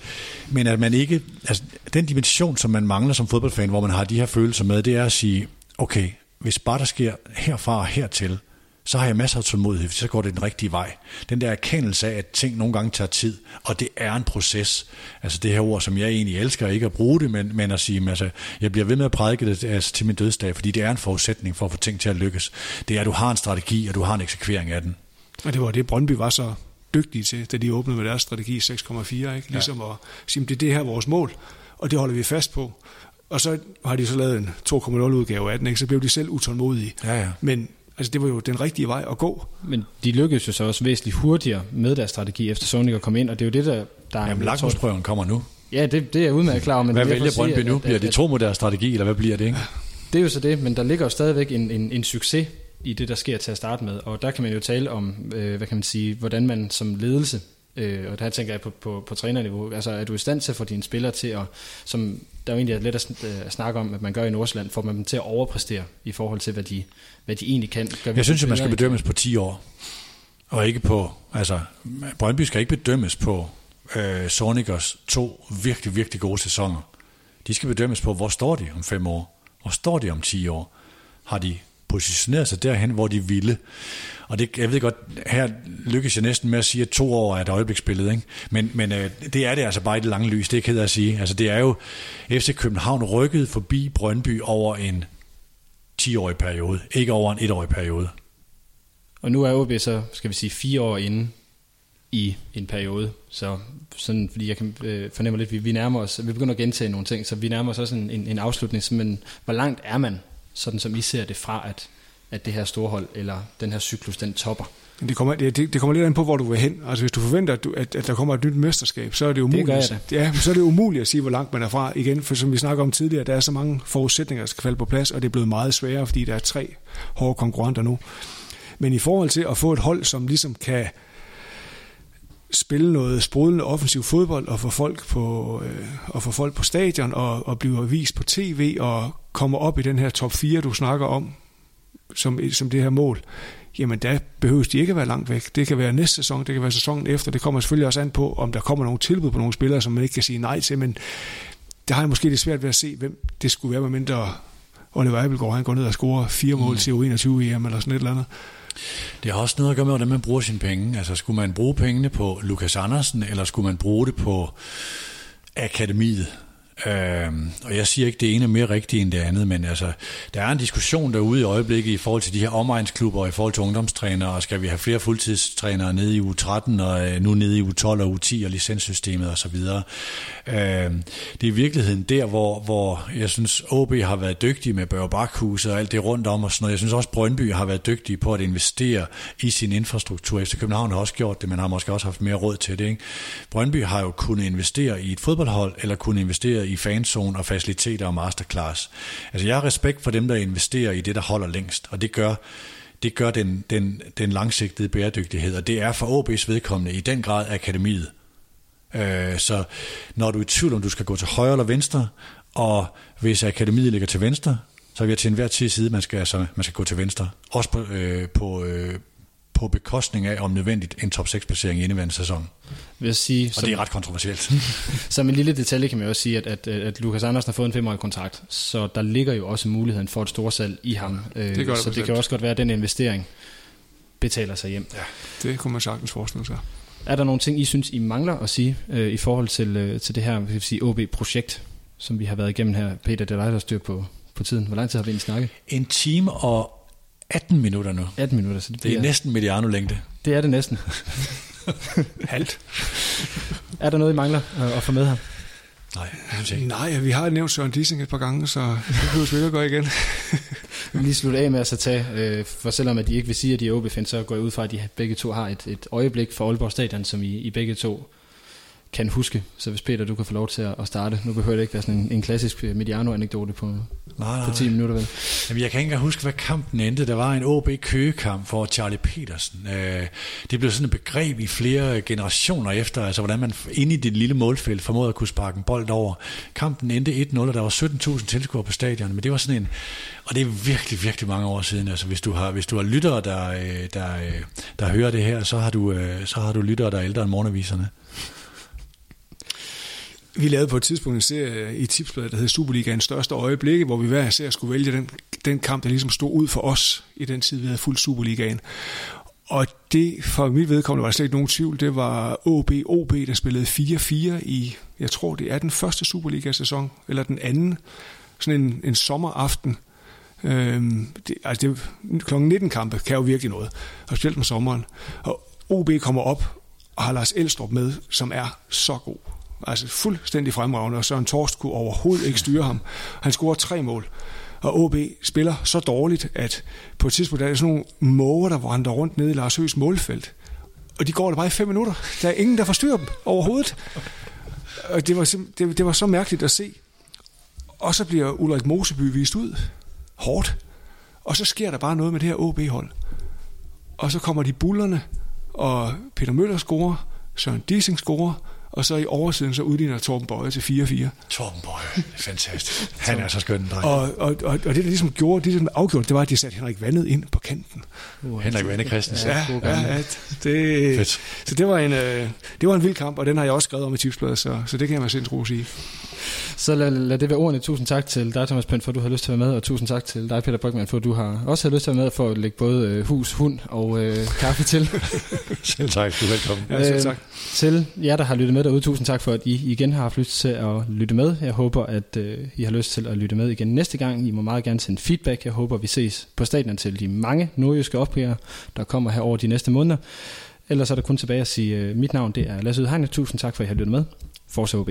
Speaker 4: men at man ikke, altså den dimension, som man mangler som fodboldfan, hvor man har de her følelser med, det er at sige, okay, hvis bare der sker herfra og hertil, så har jeg masser af tålmodighed, så går det den rigtige vej. Den der erkendelse af, at ting nogle gange tager tid, og det er en proces. Altså det her ord, som jeg egentlig elsker, ikke at bruge det, men, men at sige, altså, jeg bliver ved med at prædike det altså, til min dødsdag, fordi det er en forudsætning for at få ting til at lykkes. Det er, at du har en strategi, og du har en eksekvering af den.
Speaker 5: Og det var det, Brøndby var så dygtige til, da de åbnede med deres strategi 6,4, ikke? Ligesom ja. at sige, det er det her vores mål, og det holder vi fast på. Og så har de så lavet en 2,0 udgave af den, ikke? så blev de selv utålmodige.
Speaker 4: Ja, ja.
Speaker 5: Men Altså det var jo den rigtige vej at gå.
Speaker 3: Men de lykkedes jo så også væsentligt hurtigere med deres strategi, efter Sonic kom ind, og det er jo det, der, der
Speaker 4: Jamen lakmusprøven kommer nu.
Speaker 3: Ja, det, det er jeg udmærket klar over.
Speaker 4: Men hvad vælger Brøndby nu? Bliver det tro mod deres strategi, eller hvad bliver det? Ikke?
Speaker 3: Det er jo så det, men der ligger jo stadigvæk en, en, en succes i det, der sker til at starte med. Og der kan man jo tale om, øh, hvad kan man sige, hvordan man som ledelse Øh, og der tænker jeg på, på, på trænerniveau. Altså er du i stand til at få dine spillere til at, som der jo egentlig er let at, øh, at snakke om, at man gør i Nordsjælland, får man dem til at overpræstere i forhold til, hvad de, hvad de egentlig kan.
Speaker 4: Gør jeg synes, at man skal bedømmes på 10 år, og ikke på, altså Brøndby skal ikke bedømmes på øh, Sonikers to virkelig, virkelig gode sæsoner. De skal bedømmes på, hvor står de om 5 år? Hvor står de om 10 år? Har de positionerede sig derhen, hvor de ville? Og det, jeg ved godt, her lykkes jeg næsten med at sige, at to år er et øjebliksbillede, ikke? Men, men øh, det er det altså bare i det lange lys, det er ked at sige. Altså det er jo, FC København rykket forbi Brøndby over en 10-årig periode, ikke over en 1-årig periode.
Speaker 3: Og nu er OB så, skal vi sige, fire år inde i en periode, så sådan, fordi jeg kan øh, fornemme lidt, at vi, vi nærmer os, vi begynder at gentage nogle ting, så vi nærmer os også en, en, en afslutning, men hvor langt er man, sådan som I ser det fra, at at det her storhold, eller den her cyklus, den topper.
Speaker 5: Det kommer, det, det kommer lidt an på, hvor du vil hen. Altså hvis du forventer, at, du, at, at der kommer et nyt mesterskab, så er det umuligt. Det det. Ja, så er det umuligt at sige, hvor langt man er fra igen. For som vi snakker om tidligere, der er så mange forudsætninger, der skal falde på plads, og det er blevet meget sværere, fordi der er tre hårde konkurrenter nu. Men i forhold til at få et hold, som ligesom kan spille noget sprudlende offensiv fodbold og få folk på, øh, og få folk på stadion og, og blive vist på tv og komme op i den her top 4, du snakker om, som, som det her mål, jamen der behøves de ikke at være langt væk. Det kan være næste sæson, det kan være sæsonen efter. Det kommer selvfølgelig også an på, om der kommer nogle tilbud på nogle spillere, som man ikke kan sige nej til, men der har jeg måske lidt svært ved at se, hvem det skulle være, med mindre Oliver Abelgaard, han går ned og scorer fire mål mm. til U21 EM eller sådan et eller andet.
Speaker 4: Det har også noget at gøre med, hvordan man bruger sine penge. Altså, skulle man bruge pengene på Lukas Andersen, eller skulle man bruge det på akademiet? Øh, og jeg siger ikke, det ene er mere rigtigt end det andet, men altså, der er en diskussion derude i øjeblikket i forhold til de her omegnsklubber, i forhold til ungdomstrænere, og skal vi have flere fuldtidstrænere nede i U13, og øh, nu nede i U12 og U10 og licenssystemet osv. Øh, det er i virkeligheden der, hvor, hvor jeg synes, OB har været dygtig med Børge Bakhus og alt det rundt om og sådan noget. Jeg synes også, Brøndby har været dygtig på at investere i sin infrastruktur. Efter København har også gjort det, men har måske også haft mere råd til det. Ikke? Brøndby har jo kunnet investere i et fodboldhold, eller kunnet investere i fanzone og faciliteter og masterclass. Altså jeg har respekt for dem, der investerer i det, der holder længst, og det gør, det gør den, den, den langsigtede bæredygtighed, og det er for OB's vedkommende i den grad akademiet. Øh, så når du er i tvivl om, du skal gå til højre eller venstre, og hvis akademiet ligger til venstre, så er vi til enhver tid side, man skal, altså, man skal gå til venstre. Også på, øh, på, øh, på bekostning af, om nødvendigt, en top 6-placering i indeværende sæson.
Speaker 3: Vil jeg sige,
Speaker 4: og som, det er ret kontroversielt.
Speaker 3: som en lille detalje kan man også sige, at, at, at Lukas Andersen har fået en femårig kontrakt, så der ligger jo også muligheden for et storsalg i ham.
Speaker 5: Det gør det
Speaker 3: så det kan også godt være, at den investering betaler sig hjem.
Speaker 5: Ja, det kunne man sagtens forestille sig.
Speaker 3: Er der nogle ting, I synes, I mangler at sige øh, i forhold til, øh, til det her vil sige, OB-projekt, som vi har været igennem her? Peter, det er dig, der styr på, på tiden. Hvor lang tid har vi egentlig snakket?
Speaker 4: En time og 18 minutter nu.
Speaker 3: 18 minutter, så det,
Speaker 4: Det er næsten Mediano-længde.
Speaker 3: det er det næsten.
Speaker 5: Halvt.
Speaker 3: Er der noget, I mangler at, at få med her?
Speaker 4: Nej, synes jeg.
Speaker 5: Nej, vi har nævnt Søren Dissing et par gange, så det behøver vi ikke at gøre igen.
Speaker 3: Vi vil lige slutte af med at så tage, øh, for selvom at de ikke vil sige, at de er ob så går jeg ud fra, at de begge to har et, et øjeblik for Aalborg Stadion, som I, I begge to kan huske. Så hvis Peter, du kan få lov til at starte. Nu behøver det ikke være sådan en, en klassisk øh, Mediano-anekdote på,
Speaker 4: Nej,
Speaker 3: på 10 minutter, vel?
Speaker 4: Jamen, jeg kan ikke engang huske, hvad kampen endte. Der var en OB-køgekamp for Charlie Petersen. Øh, det blev sådan et begreb i flere generationer efter, altså hvordan man inde i det lille målfelt formåede at kunne sparke en bold over. Kampen endte 1-0, og der var 17.000 tilskuere på stadion, men det var sådan en, og det er virkelig, virkelig mange år siden. Altså, hvis du har, hvis du har lyttere, der, øh, der, øh, der hører det her, så har du, så har du lyttere, der er ældre end morgenaviserne.
Speaker 5: Vi lavede på et tidspunkt en serie i Tipsbladet, der hed Superligaens største øjeblikke, hvor vi hver især skulle vælge den, den kamp, der ligesom stod ud for os i den tid, vi havde fuldt Superligaen. Og det, for mit vedkommende, var der slet ikke nogen tvivl. Det var OB OB, der spillede 4-4 i, jeg tror det er den første Superliga-sæson, eller den anden, sådan en, en sommeraften. Øhm, det, altså det, klokken 19 kampe kan jo virkelig noget, og specielt om sommeren. Og OB kommer op og har Lars Elstrup med, som er så god. Altså fuldstændig fremragende, og Søren Torst kunne overhovedet ikke styre ham. Han scorer tre mål. Og OB spiller så dårligt, at på et tidspunkt der er der sådan nogle måger, der vandrer rundt nede i Lars Høs målfelt. Og de går der bare i fem minutter. Der er ingen, der forstyrrer dem overhovedet. Og det var, det, det var så mærkeligt at se. Og så bliver Ulrik Moseby vist ud. Hårdt. Og så sker der bare noget med det her OB-hold. Og så kommer de bullerne, og Peter Møller scorer, Søren Dissing scorer, og så i oversiden så udligner Torben Bøje til 4-4.
Speaker 4: Torben Bøje, fantastisk. Han er så skøn en dreng.
Speaker 5: Og, og, og, og det, der ligesom gjorde, det, der afgjorde, det var, at de satte Henrik Vandet ind på kanten.
Speaker 4: Henrik Vande Christensen.
Speaker 5: Ja, ja, ja det,
Speaker 4: Fedt.
Speaker 5: så det var, en, øh, det var en vild kamp, og den har jeg også skrevet om i Tipsbladet, så, så det kan jeg med sindsro sige.
Speaker 3: Så lad, lad det være ordene. Tusind tak til dig, Thomas Pønt, for at du har lyst til at være med, og tusind tak til dig, Peter Brygman, for at du har også har lyst til at være med for at lægge både øh, hus, hund og øh, kaffe til.
Speaker 4: Selv tak, du er velkommen.
Speaker 5: Ja, selv
Speaker 3: Øh,
Speaker 5: tak.
Speaker 3: Til jer, der har lyttet med derude, tusind tak for, at I igen har haft lyst til at lytte med. Jeg håber, at øh, I har lyst til at lytte med igen næste gang. I må meget gerne sende feedback. Jeg håber, vi ses på stadion til de mange nordjyske opgaver, der kommer her over de næste måneder. Ellers er der kun tilbage at sige, øh, mit navn det er Lasse Udhegne. Tusind tak for, at I har lyttet med. Forza OB.